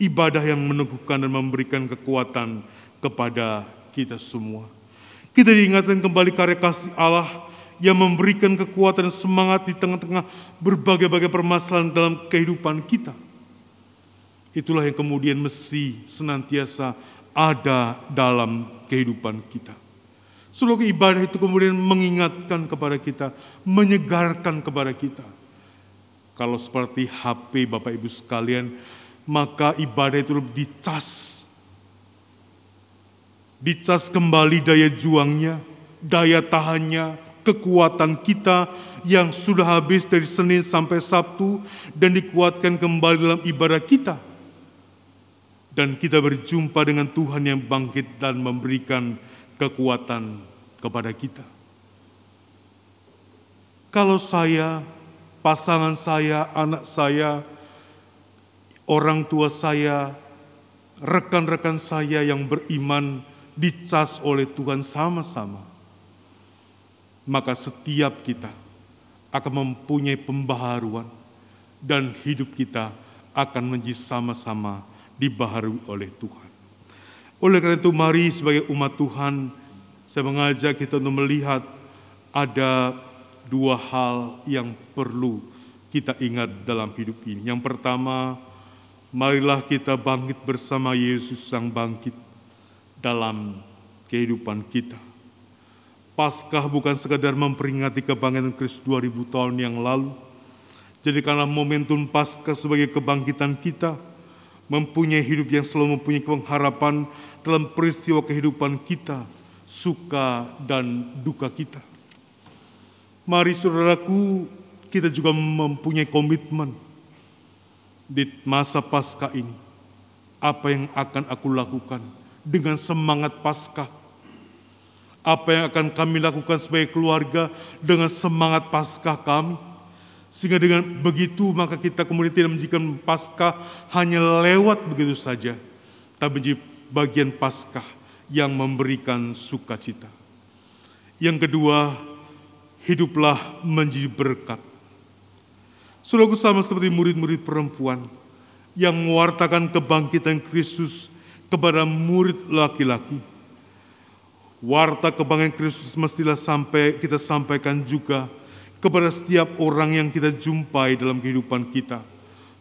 Ibadah yang meneguhkan dan memberikan kekuatan kepada kita semua. Kita diingatkan kembali karya kasih Allah yang memberikan kekuatan semangat di tengah-tengah berbagai-bagai permasalahan dalam kehidupan kita. Itulah yang kemudian mesti senantiasa ada dalam kehidupan kita. Seluruh ibadah itu kemudian mengingatkan kepada kita, menyegarkan kepada kita. Kalau seperti HP Bapak Ibu sekalian, maka ibadah itu dicas Dicas kembali daya juangnya, daya tahannya, kekuatan kita yang sudah habis dari Senin sampai Sabtu dan dikuatkan kembali dalam ibadah kita. Dan kita berjumpa dengan Tuhan yang bangkit dan memberikan kekuatan kepada kita. Kalau saya, pasangan saya, anak saya, orang tua saya, rekan-rekan saya yang beriman, dicas oleh Tuhan sama-sama, maka setiap kita akan mempunyai pembaharuan dan hidup kita akan menjadi sama-sama dibaharui oleh Tuhan. Oleh karena itu mari sebagai umat Tuhan saya mengajak kita untuk melihat ada dua hal yang perlu kita ingat dalam hidup ini. Yang pertama, marilah kita bangkit bersama Yesus yang bangkit dalam kehidupan kita. Paskah bukan sekadar memperingati kebangkitan Kristus 2000 tahun yang lalu. Jadikanlah momentum Paskah sebagai kebangkitan kita, mempunyai hidup yang selalu mempunyai pengharapan dalam peristiwa kehidupan kita, suka dan duka kita. Mari saudaraku, kita juga mempunyai komitmen di masa Paskah ini. Apa yang akan aku lakukan? Dengan semangat Paskah. Apa yang akan kami lakukan sebagai keluarga dengan semangat Paskah kami. Sehingga dengan begitu maka kita kemudian tidak menjadikan Paskah hanya lewat begitu saja. Tapi menjadi bagian Paskah yang memberikan sukacita. Yang kedua, hiduplah menjadi berkat. Saudaraku sama seperti murid-murid perempuan yang mewartakan kebangkitan Kristus kepada murid laki-laki. Warta kebangkitan Kristus mestilah sampai kita sampaikan juga kepada setiap orang yang kita jumpai dalam kehidupan kita,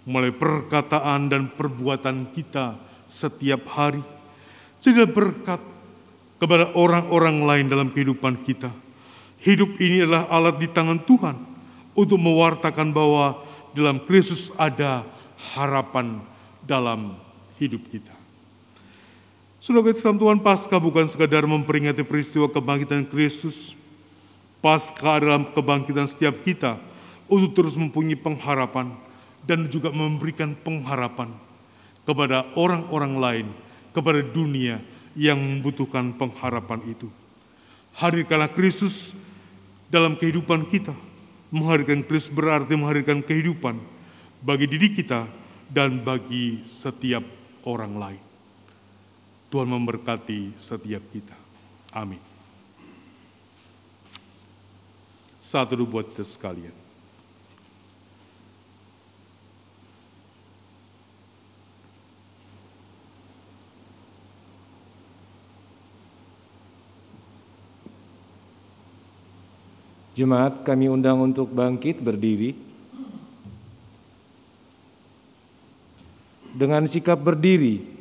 mulai perkataan dan perbuatan kita setiap hari. Jadi berkat kepada orang-orang lain dalam kehidupan kita. Hidup ini adalah alat di tangan Tuhan untuk mewartakan bahwa dalam Kristus ada harapan dalam hidup kita. Saudara Islam Tuhan Paskah bukan sekadar memperingati peristiwa kebangkitan Kristus. Paskah adalah kebangkitan setiap kita untuk terus mempunyai pengharapan dan juga memberikan pengharapan kepada orang-orang lain, kepada dunia yang membutuhkan pengharapan itu. Hadirkanlah Kristus dalam kehidupan kita. Menghadirkan Kristus berarti menghadirkan kehidupan bagi diri kita dan bagi setiap orang lain. Tuhan memberkati setiap kita. Amin. Saat itu buat kita sekalian.
Jemaat kami undang untuk bangkit berdiri. Dengan sikap berdiri,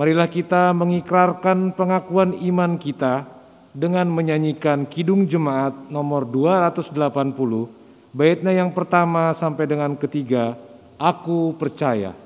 marilah kita mengikrarkan pengakuan iman kita dengan menyanyikan Kidung Jemaat nomor 280, baitnya yang pertama sampai dengan ketiga, Aku percaya.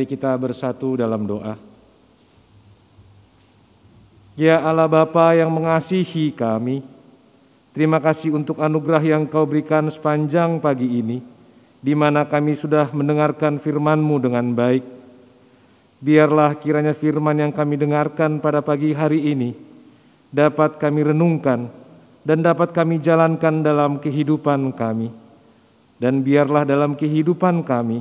Mari kita bersatu dalam doa. Ya Allah Bapa yang mengasihi kami, terima kasih untuk anugerah yang kau berikan sepanjang pagi ini, di mana kami sudah mendengarkan firman-Mu dengan baik. Biarlah kiranya firman yang kami dengarkan pada pagi hari ini dapat kami renungkan dan dapat kami jalankan dalam kehidupan kami. Dan biarlah dalam kehidupan kami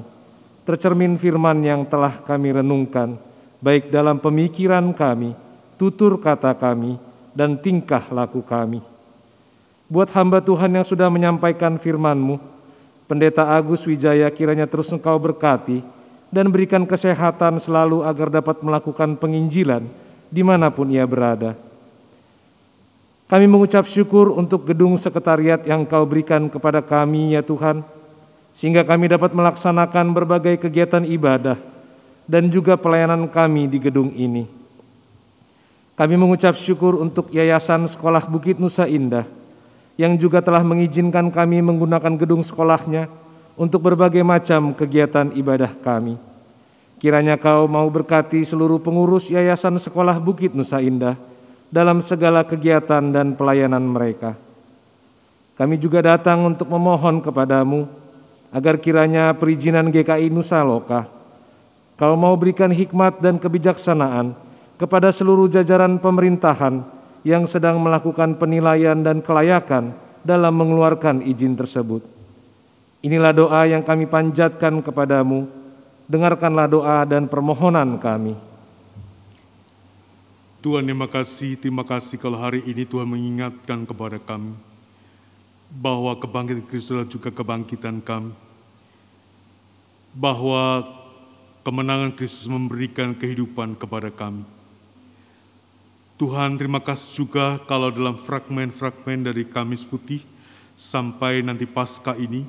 tercermin firman yang telah kami renungkan, baik dalam pemikiran kami, tutur kata kami, dan tingkah laku kami. Buat hamba Tuhan yang sudah menyampaikan firman-Mu, Pendeta Agus Wijaya kiranya terus engkau berkati dan berikan kesehatan selalu agar dapat melakukan penginjilan di mana pun ia berada. Kami mengucap syukur untuk gedung sekretariat yang Kau berikan kepada kami, ya Tuhan, sehingga kami dapat melaksanakan berbagai kegiatan ibadah dan juga pelayanan kami di gedung ini. Kami mengucap syukur untuk Yayasan Sekolah Bukit Nusa Indah yang juga telah mengizinkan kami menggunakan gedung sekolahnya untuk berbagai macam kegiatan ibadah kami. Kiranya Kau mau berkati seluruh pengurus Yayasan Sekolah Bukit Nusa Indah dalam segala kegiatan dan pelayanan mereka. Kami juga datang untuk memohon kepadamu agar kiranya perizinan GKI Nusa Loka, kau mau berikan hikmat dan kebijaksanaan kepada seluruh jajaran pemerintahan yang sedang melakukan penilaian dan kelayakan dalam mengeluarkan izin tersebut. Inilah doa yang kami panjatkan kepadamu, dengarkanlah doa dan permohonan kami.
Tuhan terima kasih, terima kasih kalau hari ini Tuhan mengingatkan kepada kami bahwa kebangkitan Kristus adalah juga kebangkitan kami. Bahwa kemenangan Kristus memberikan kehidupan kepada kami. Tuhan terima kasih juga kalau dalam fragmen-fragmen dari Kamis Putih sampai nanti pasca ini,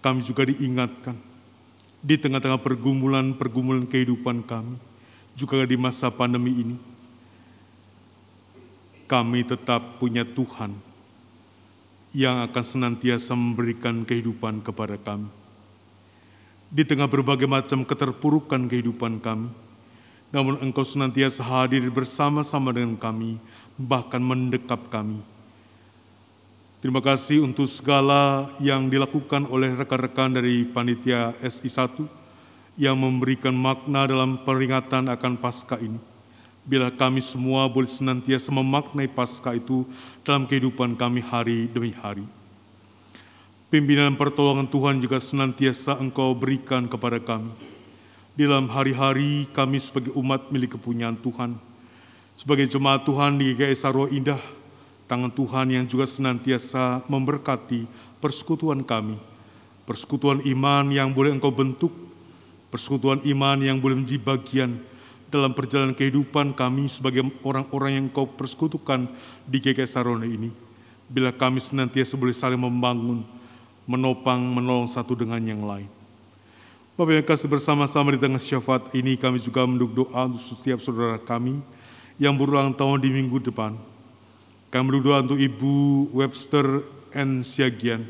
kami juga diingatkan di tengah-tengah pergumulan-pergumulan kehidupan kami, juga di masa pandemi ini, kami tetap punya Tuhan yang akan senantiasa memberikan kehidupan kepada kami. Di tengah berbagai macam keterpurukan kehidupan kami, namun Engkau senantiasa hadir bersama-sama dengan kami, bahkan mendekap kami. Terima kasih untuk segala yang dilakukan oleh rekan-rekan dari Panitia SI1 yang memberikan makna dalam peringatan akan Paskah ini. Bila kami semua boleh senantiasa memaknai Paskah itu dalam kehidupan kami hari demi hari. Pimpinan pertolongan Tuhan juga senantiasa Engkau berikan kepada kami. Dalam hari-hari kami sebagai umat milik kepunyaan Tuhan, sebagai jemaat Tuhan di GKI Sarwa Indah, tangan Tuhan yang juga senantiasa memberkati persekutuan kami, persekutuan iman yang boleh Engkau bentuk, persekutuan iman yang boleh menjadi bagian dalam perjalanan kehidupan kami sebagai orang-orang yang Engkau persekutukan di GKI Sarona ini. Bila kami senantiasa boleh saling membangun, menopang, menolong satu dengan yang lain. Bapak yang kasih bersama-sama di tengah syafaat ini kami juga menduk doa untuk setiap saudara kami yang berulang tahun di minggu depan. Kami berdoa untuk Ibu Webster N. Siagian.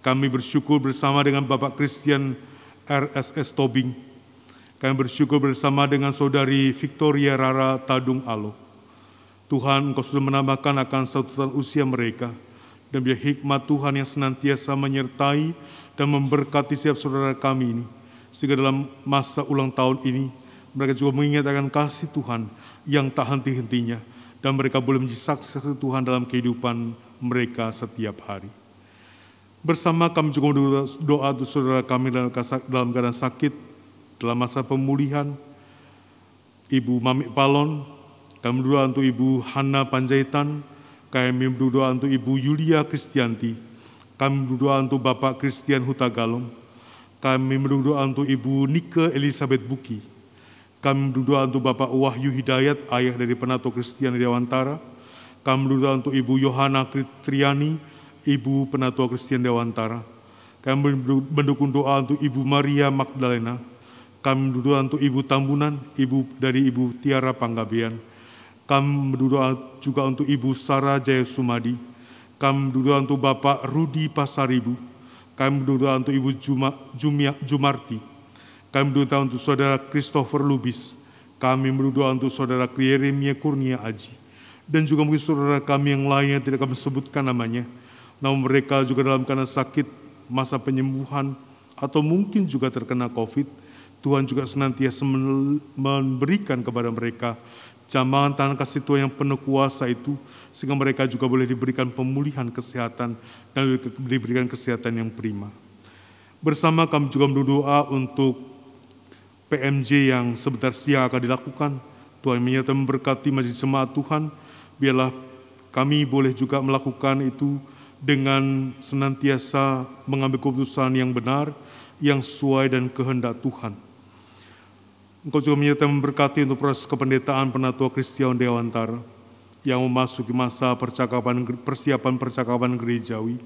Kami bersyukur bersama dengan Bapak Christian RSS Tobing. Kami bersyukur bersama dengan Saudari Victoria Rara Tadung Alo. Tuhan, Engkau sudah menambahkan akan tahun usia mereka. Dan biar hikmat Tuhan yang senantiasa menyertai dan memberkati setiap saudara kami ini. Sehingga dalam masa ulang tahun ini, mereka juga mengingat akan kasih Tuhan yang tak henti-hentinya. Dan mereka boleh menjadi saksi Tuhan dalam kehidupan mereka setiap hari. Bersama kami juga doa untuk saudara kami dalam keadaan sakit, dalam masa pemulihan, Ibu Mami Palon, kami berdoa untuk Ibu Hana Panjaitan, kami berdoa untuk Ibu Yulia Kristianti, kami berdoa untuk Bapak Christian Hutagalung. Kami berdoa untuk Ibu Nike Elizabeth Buki. Kami berdoa untuk Bapak Wahyu Hidayat, ayah dari Penato Kristian Dewantara. Kami berdoa untuk Ibu Yohana Triani, Ibu Penatua Kristian Dewantara. Kami mendukung doa untuk Ibu Maria Magdalena. Kami berdoa untuk Ibu Tambunan, Ibu dari Ibu Tiara Panggabean. Kami berdoa juga untuk Ibu Sarah Jaya Sumadi kami berdoa untuk Bapak Rudi Pasaribu. Kami berdoa untuk Ibu Juma, Jumia, Jumarti. Kami berdoa untuk Saudara Christopher Lubis. Kami berdoa untuk Saudara Yeremia Kurnia Aji. Dan juga mungkin saudara kami yang lain tidak kami sebutkan namanya. Namun mereka juga dalam karena sakit, masa penyembuhan, atau mungkin juga terkena COVID. Tuhan juga senantiasa memberikan kepada mereka jambangan tangan kasih Tuhan yang penuh kuasa itu, sehingga mereka juga boleh diberikan pemulihan kesehatan dan diberikan kesehatan yang prima. Bersama kami juga berdoa untuk PMJ yang sebentar siang akan dilakukan. Tuhan menyertai memberkati majelis jemaat Tuhan, biarlah kami boleh juga melakukan itu dengan senantiasa mengambil keputusan yang benar, yang sesuai dan kehendak Tuhan Engkau juga menyertai memberkati untuk proses kependetaan penatua Kristian Dewantara yang memasuki masa percakapan persiapan percakapan gerejawi.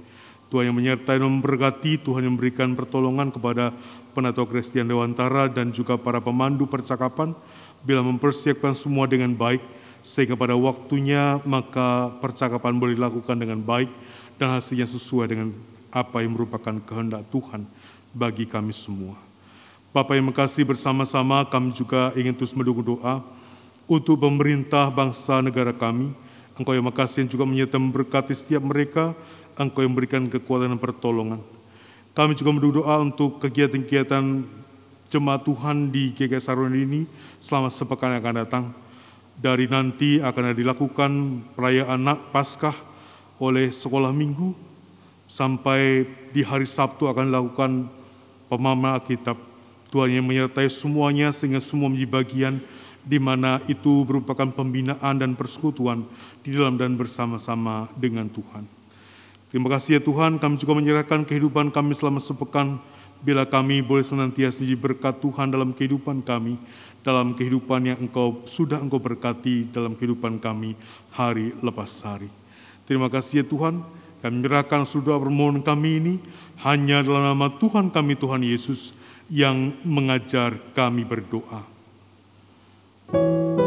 Tuhan yang menyertai dan memberkati, Tuhan yang memberikan pertolongan kepada penatua Kristian Dewantara dan juga para pemandu percakapan bila mempersiapkan semua dengan baik sehingga pada waktunya maka percakapan boleh dilakukan dengan baik dan hasilnya sesuai dengan apa yang merupakan kehendak Tuhan bagi kami semua. Bapak yang mengasihi bersama-sama kami juga ingin terus mendukung doa untuk pemerintah bangsa negara kami. Engkau yang makasih yang juga menyertai memberkati setiap mereka, Engkau yang memberikan kekuatan dan pertolongan. Kami juga mendukung doa untuk kegiatan-kegiatan jemaat Tuhan di GKS Sarun ini selama sepekan yang akan datang. Dari nanti akan dilakukan perayaan Paskah oleh sekolah minggu sampai di hari Sabtu akan dilakukan pemahaman Alkitab Tuhan yang menyertai semuanya sehingga semua menjadi bagian di mana itu merupakan pembinaan dan persekutuan di dalam dan bersama-sama dengan Tuhan. Terima kasih ya Tuhan, kami juga menyerahkan kehidupan kami selama sepekan, bila kami boleh senantiasa menjadi berkat Tuhan dalam kehidupan kami, dalam kehidupan yang Engkau sudah Engkau berkati dalam kehidupan kami hari lepas hari. Terima kasih ya Tuhan, kami menyerahkan seluruh permohonan kami ini hanya dalam nama Tuhan kami Tuhan Yesus, yang mengajar kami berdoa.
Umat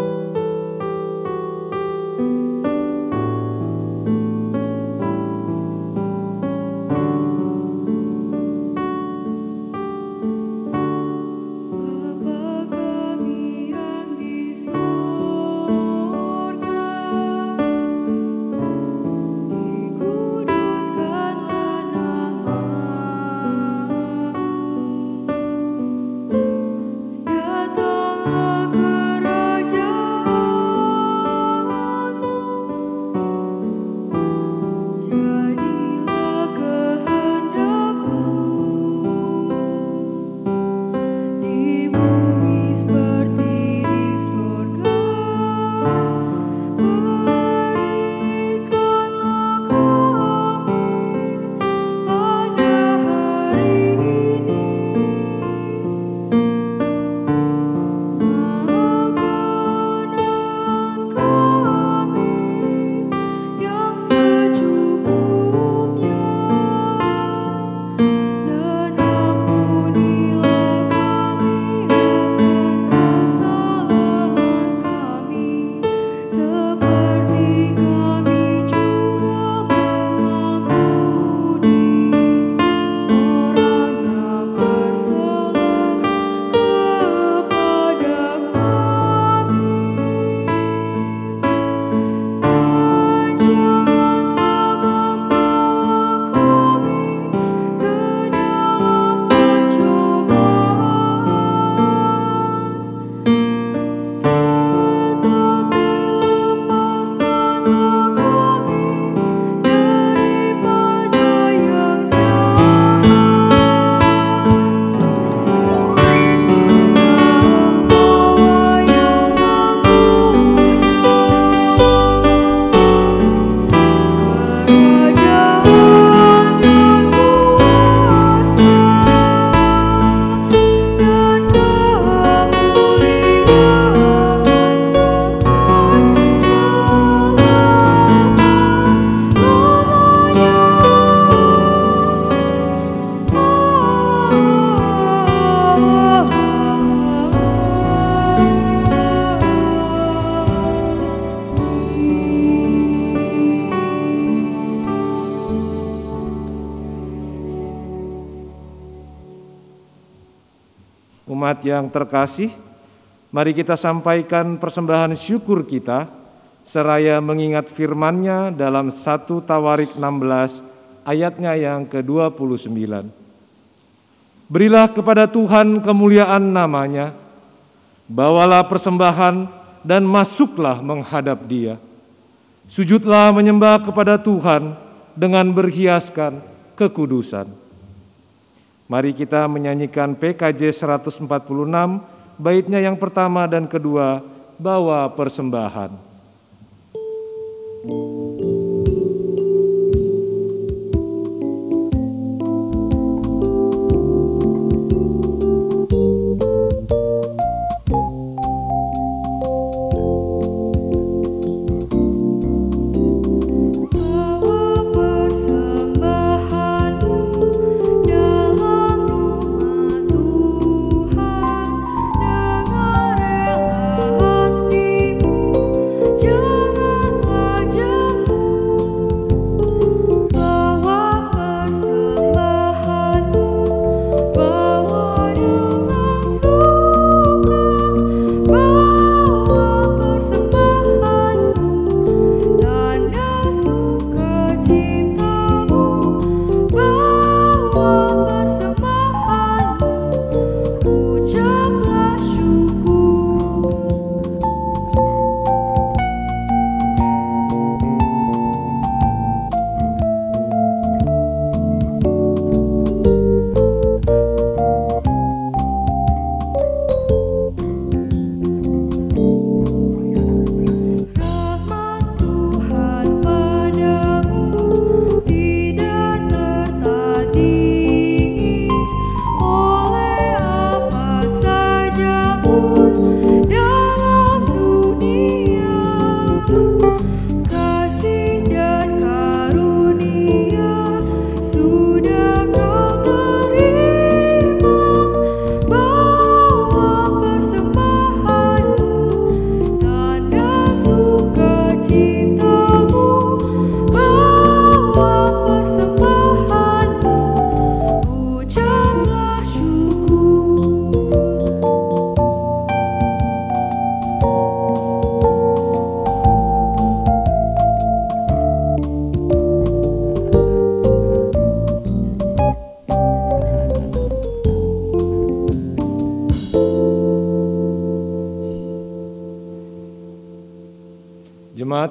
yang terkasih, mari kita sampaikan persembahan syukur kita seraya mengingat firman-Nya dalam 1 Tawarik 16 ayatnya yang ke-29. Berilah kepada Tuhan kemuliaan namanya, bawalah persembahan dan masuklah menghadap dia. Sujudlah menyembah kepada Tuhan dengan berhiaskan kekudusan. Mari kita menyanyikan PKJ 146, baitnya yang pertama dan kedua, bawa persembahan. Thank you.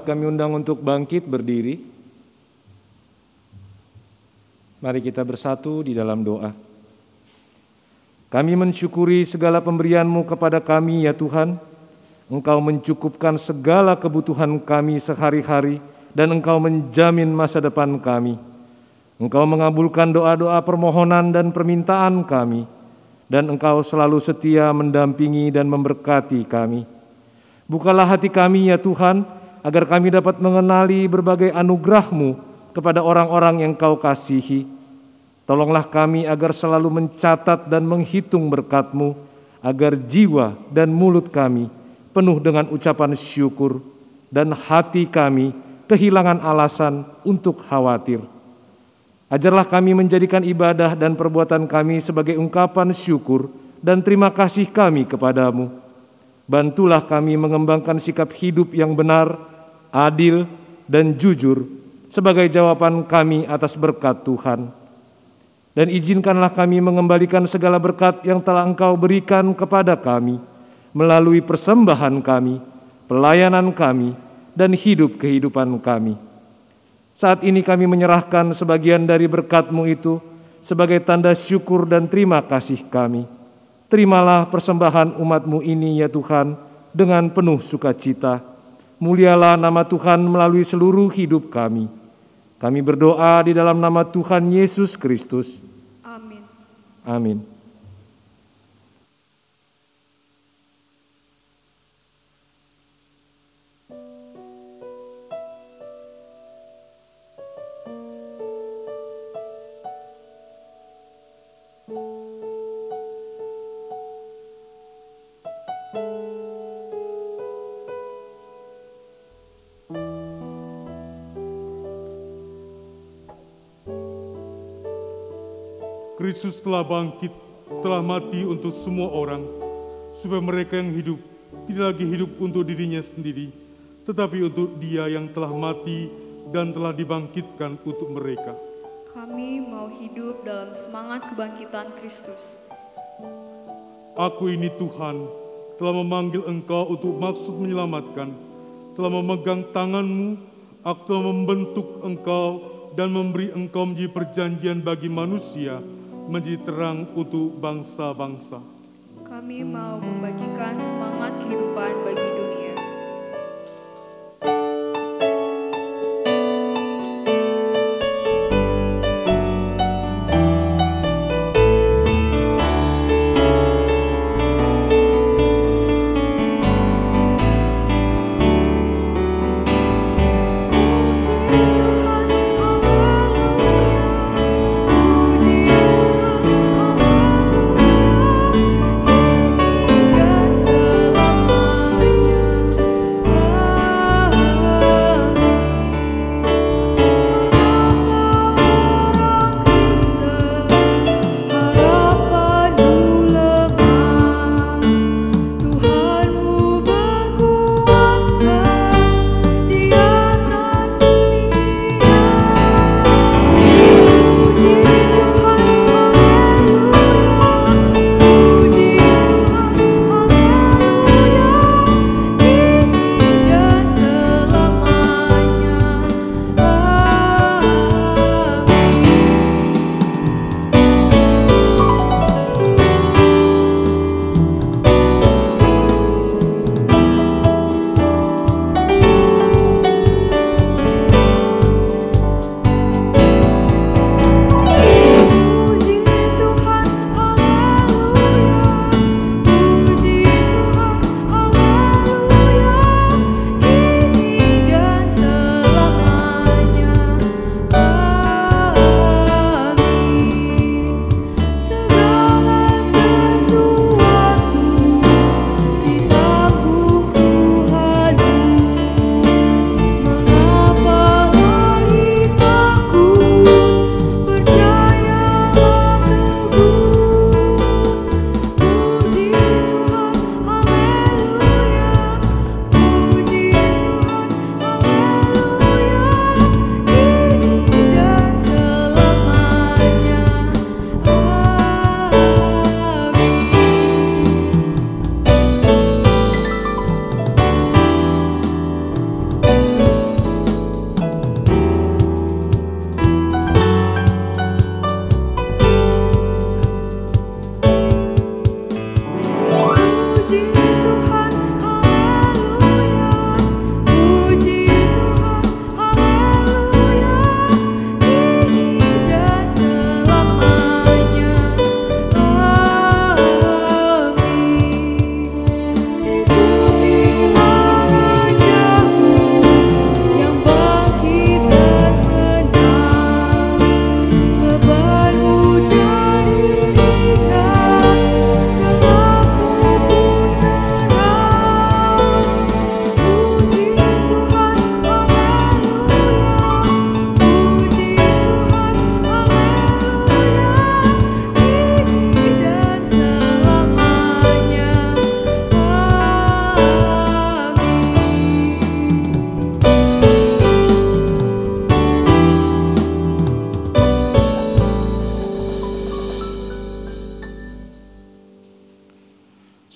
Kami undang untuk bangkit berdiri. Mari kita bersatu di dalam doa. Kami mensyukuri segala pemberian-Mu kepada kami ya Tuhan. Engkau mencukupkan segala kebutuhan kami sehari-hari dan Engkau menjamin masa depan kami. Engkau mengabulkan doa-doa permohonan dan permintaan kami dan Engkau selalu setia mendampingi dan memberkati kami. Bukalah hati kami ya Tuhan, agar kami dapat mengenali berbagai anugerah-Mu kepada orang-orang yang Kau kasihi. Tolonglah kami agar selalu mencatat dan menghitung berkat-Mu, agar jiwa dan mulut kami penuh dengan ucapan syukur dan hati kami kehilangan alasan untuk khawatir. Ajarlah kami menjadikan ibadah dan perbuatan kami sebagai ungkapan syukur dan terima kasih kami kepadamu. Bantulah kami mengembangkan sikap hidup yang benar, adil, dan jujur sebagai jawaban kami atas berkat Tuhan. Dan izinkanlah kami mengembalikan segala berkat yang telah Engkau berikan kepada kami melalui persembahan kami, pelayanan kami, dan hidup kehidupan kami. Saat ini kami menyerahkan sebagian dari berkat-Mu itu sebagai tanda syukur dan terima kasih kami. Terimalah persembahan umat-Mu ini ya Tuhan dengan penuh sukacita Mulialah nama Tuhan melalui seluruh hidup kami. Kami berdoa di dalam nama Tuhan Yesus Kristus.
Amin.
Amin.
Kristus telah bangkit telah mati untuk semua orang, supaya mereka yang hidup tidak lagi hidup untuk dirinya sendiri, tetapi untuk Dia yang telah mati dan telah dibangkitkan untuk mereka.
Kami mau hidup dalam semangat kebangkitan Kristus.
Aku ini Tuhan, telah memanggil engkau untuk maksud menyelamatkan, telah memegang tanganmu, aku telah membentuk engkau dan memberi engkau menjadi perjanjian bagi manusia, menjadi terang untuk bangsa-bangsa.
Kami mau membagikan semangat kehidupan bagi dunia.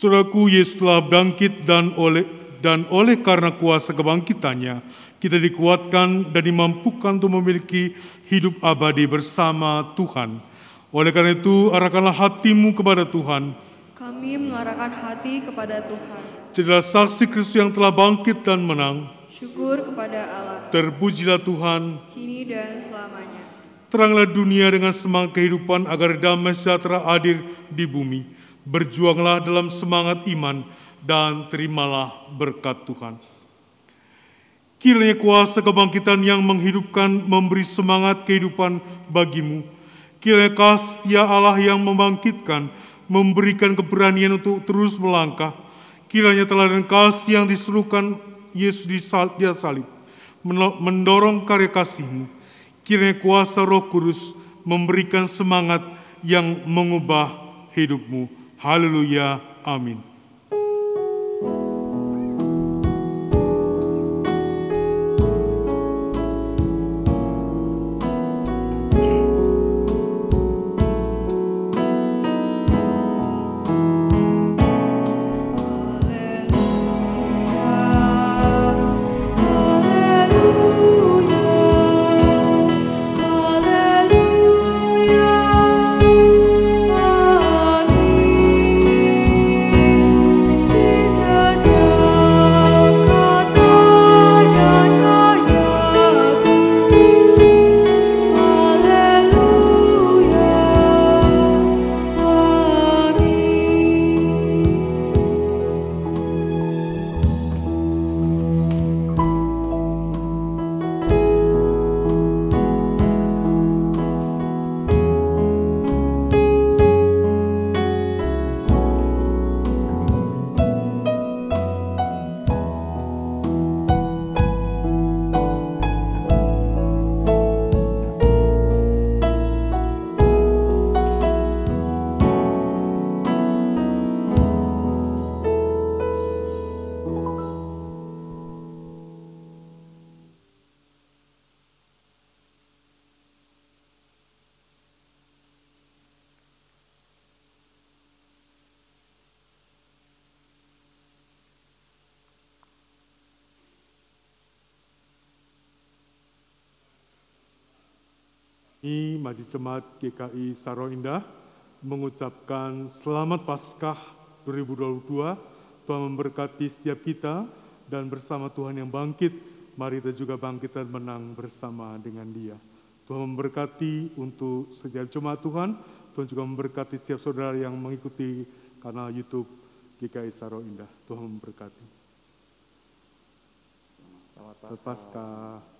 Saudaraku, Yesus telah bangkit dan oleh dan oleh karena kuasa kebangkitannya, kita dikuatkan dan dimampukan untuk memiliki hidup abadi bersama Tuhan. Oleh karena itu, arahkanlah hatimu kepada Tuhan.
Kami mengarahkan hati kepada Tuhan.
Jadilah saksi Kristus yang telah bangkit dan menang.
Syukur kepada Allah,
Terpujilah Tuhan.
kini dan selamanya.
Teranglah dunia dengan semangat kehidupan agar damai sejahtera hadir di bumi. Berjuanglah dalam semangat iman dan terimalah berkat Tuhan. Kiranya kuasa kebangkitan yang menghidupkan memberi semangat kehidupan bagimu. Kiranya kasih Allah yang membangkitkan memberikan keberanian untuk terus melangkah. Kiranya teladan kasih yang disuruhkan Yesus di salib mendorong karya kasihmu. Kiranya kuasa roh kudus memberikan semangat yang mengubah hidupmu. Haleluya. Amin. Majelis Jemaat GKI Saro Indah mengucapkan Selamat Paskah 2022. Tuhan memberkati setiap kita dan bersama Tuhan yang bangkit, mari kita juga bangkit dan menang bersama dengan dia. Tuhan memberkati untuk setiap jemaat Tuhan, Tuhan juga memberkati setiap saudara yang mengikuti kanal YouTube GKI Saro Indah. Tuhan memberkati. Selamat Paskah.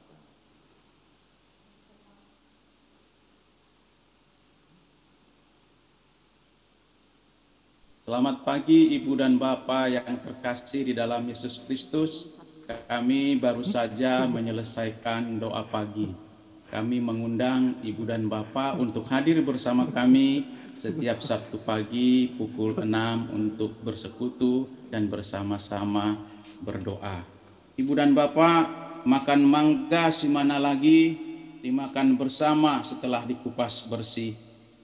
Selamat pagi Ibu dan Bapak yang terkasih di dalam Yesus Kristus. Kami baru saja menyelesaikan doa pagi. Kami mengundang Ibu dan Bapak untuk hadir bersama kami setiap Sabtu pagi pukul 6 untuk bersekutu dan bersama-sama berdoa. Ibu dan Bapak, makan mangga si mana lagi dimakan bersama setelah dikupas bersih.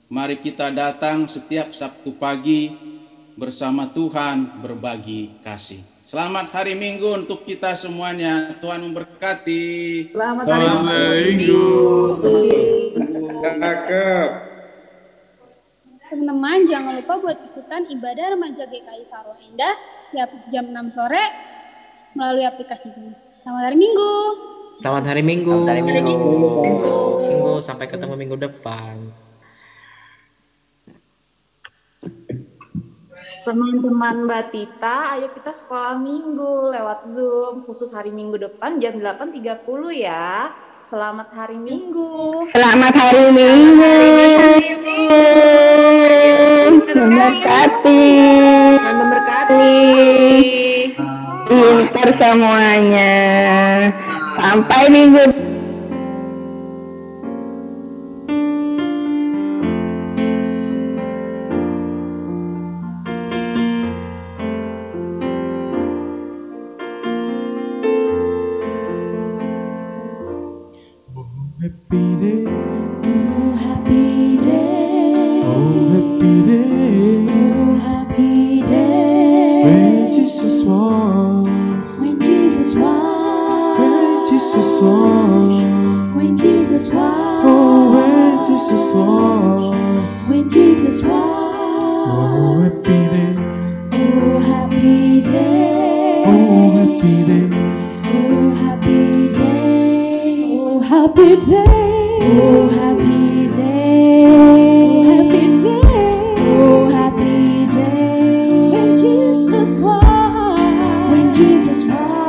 Mari kita datang setiap Sabtu pagi bersama Tuhan berbagi kasih. Selamat hari Minggu untuk kita semuanya. Tuhan memberkati.
Selamat hari Minggu.
Cakep.
Teman-teman jangan lupa buat ikutan ibadah remaja GKI Saro Indah setiap jam 6 sore melalui aplikasi Zoom. Selamat hari Minggu.
Selamat hari Minggu.
Selamat hari Minggu.
Minggu sampai ketemu minggu depan.
Teman-teman Mbak Tita, ayo kita sekolah minggu lewat Zoom, khusus hari minggu depan jam 8.30 ya. Selamat hari minggu.
Selamat hari minggu. Memberkati.
Memberkati.
Pintar semuanya. Sampai minggu
Jesus,
Jesus.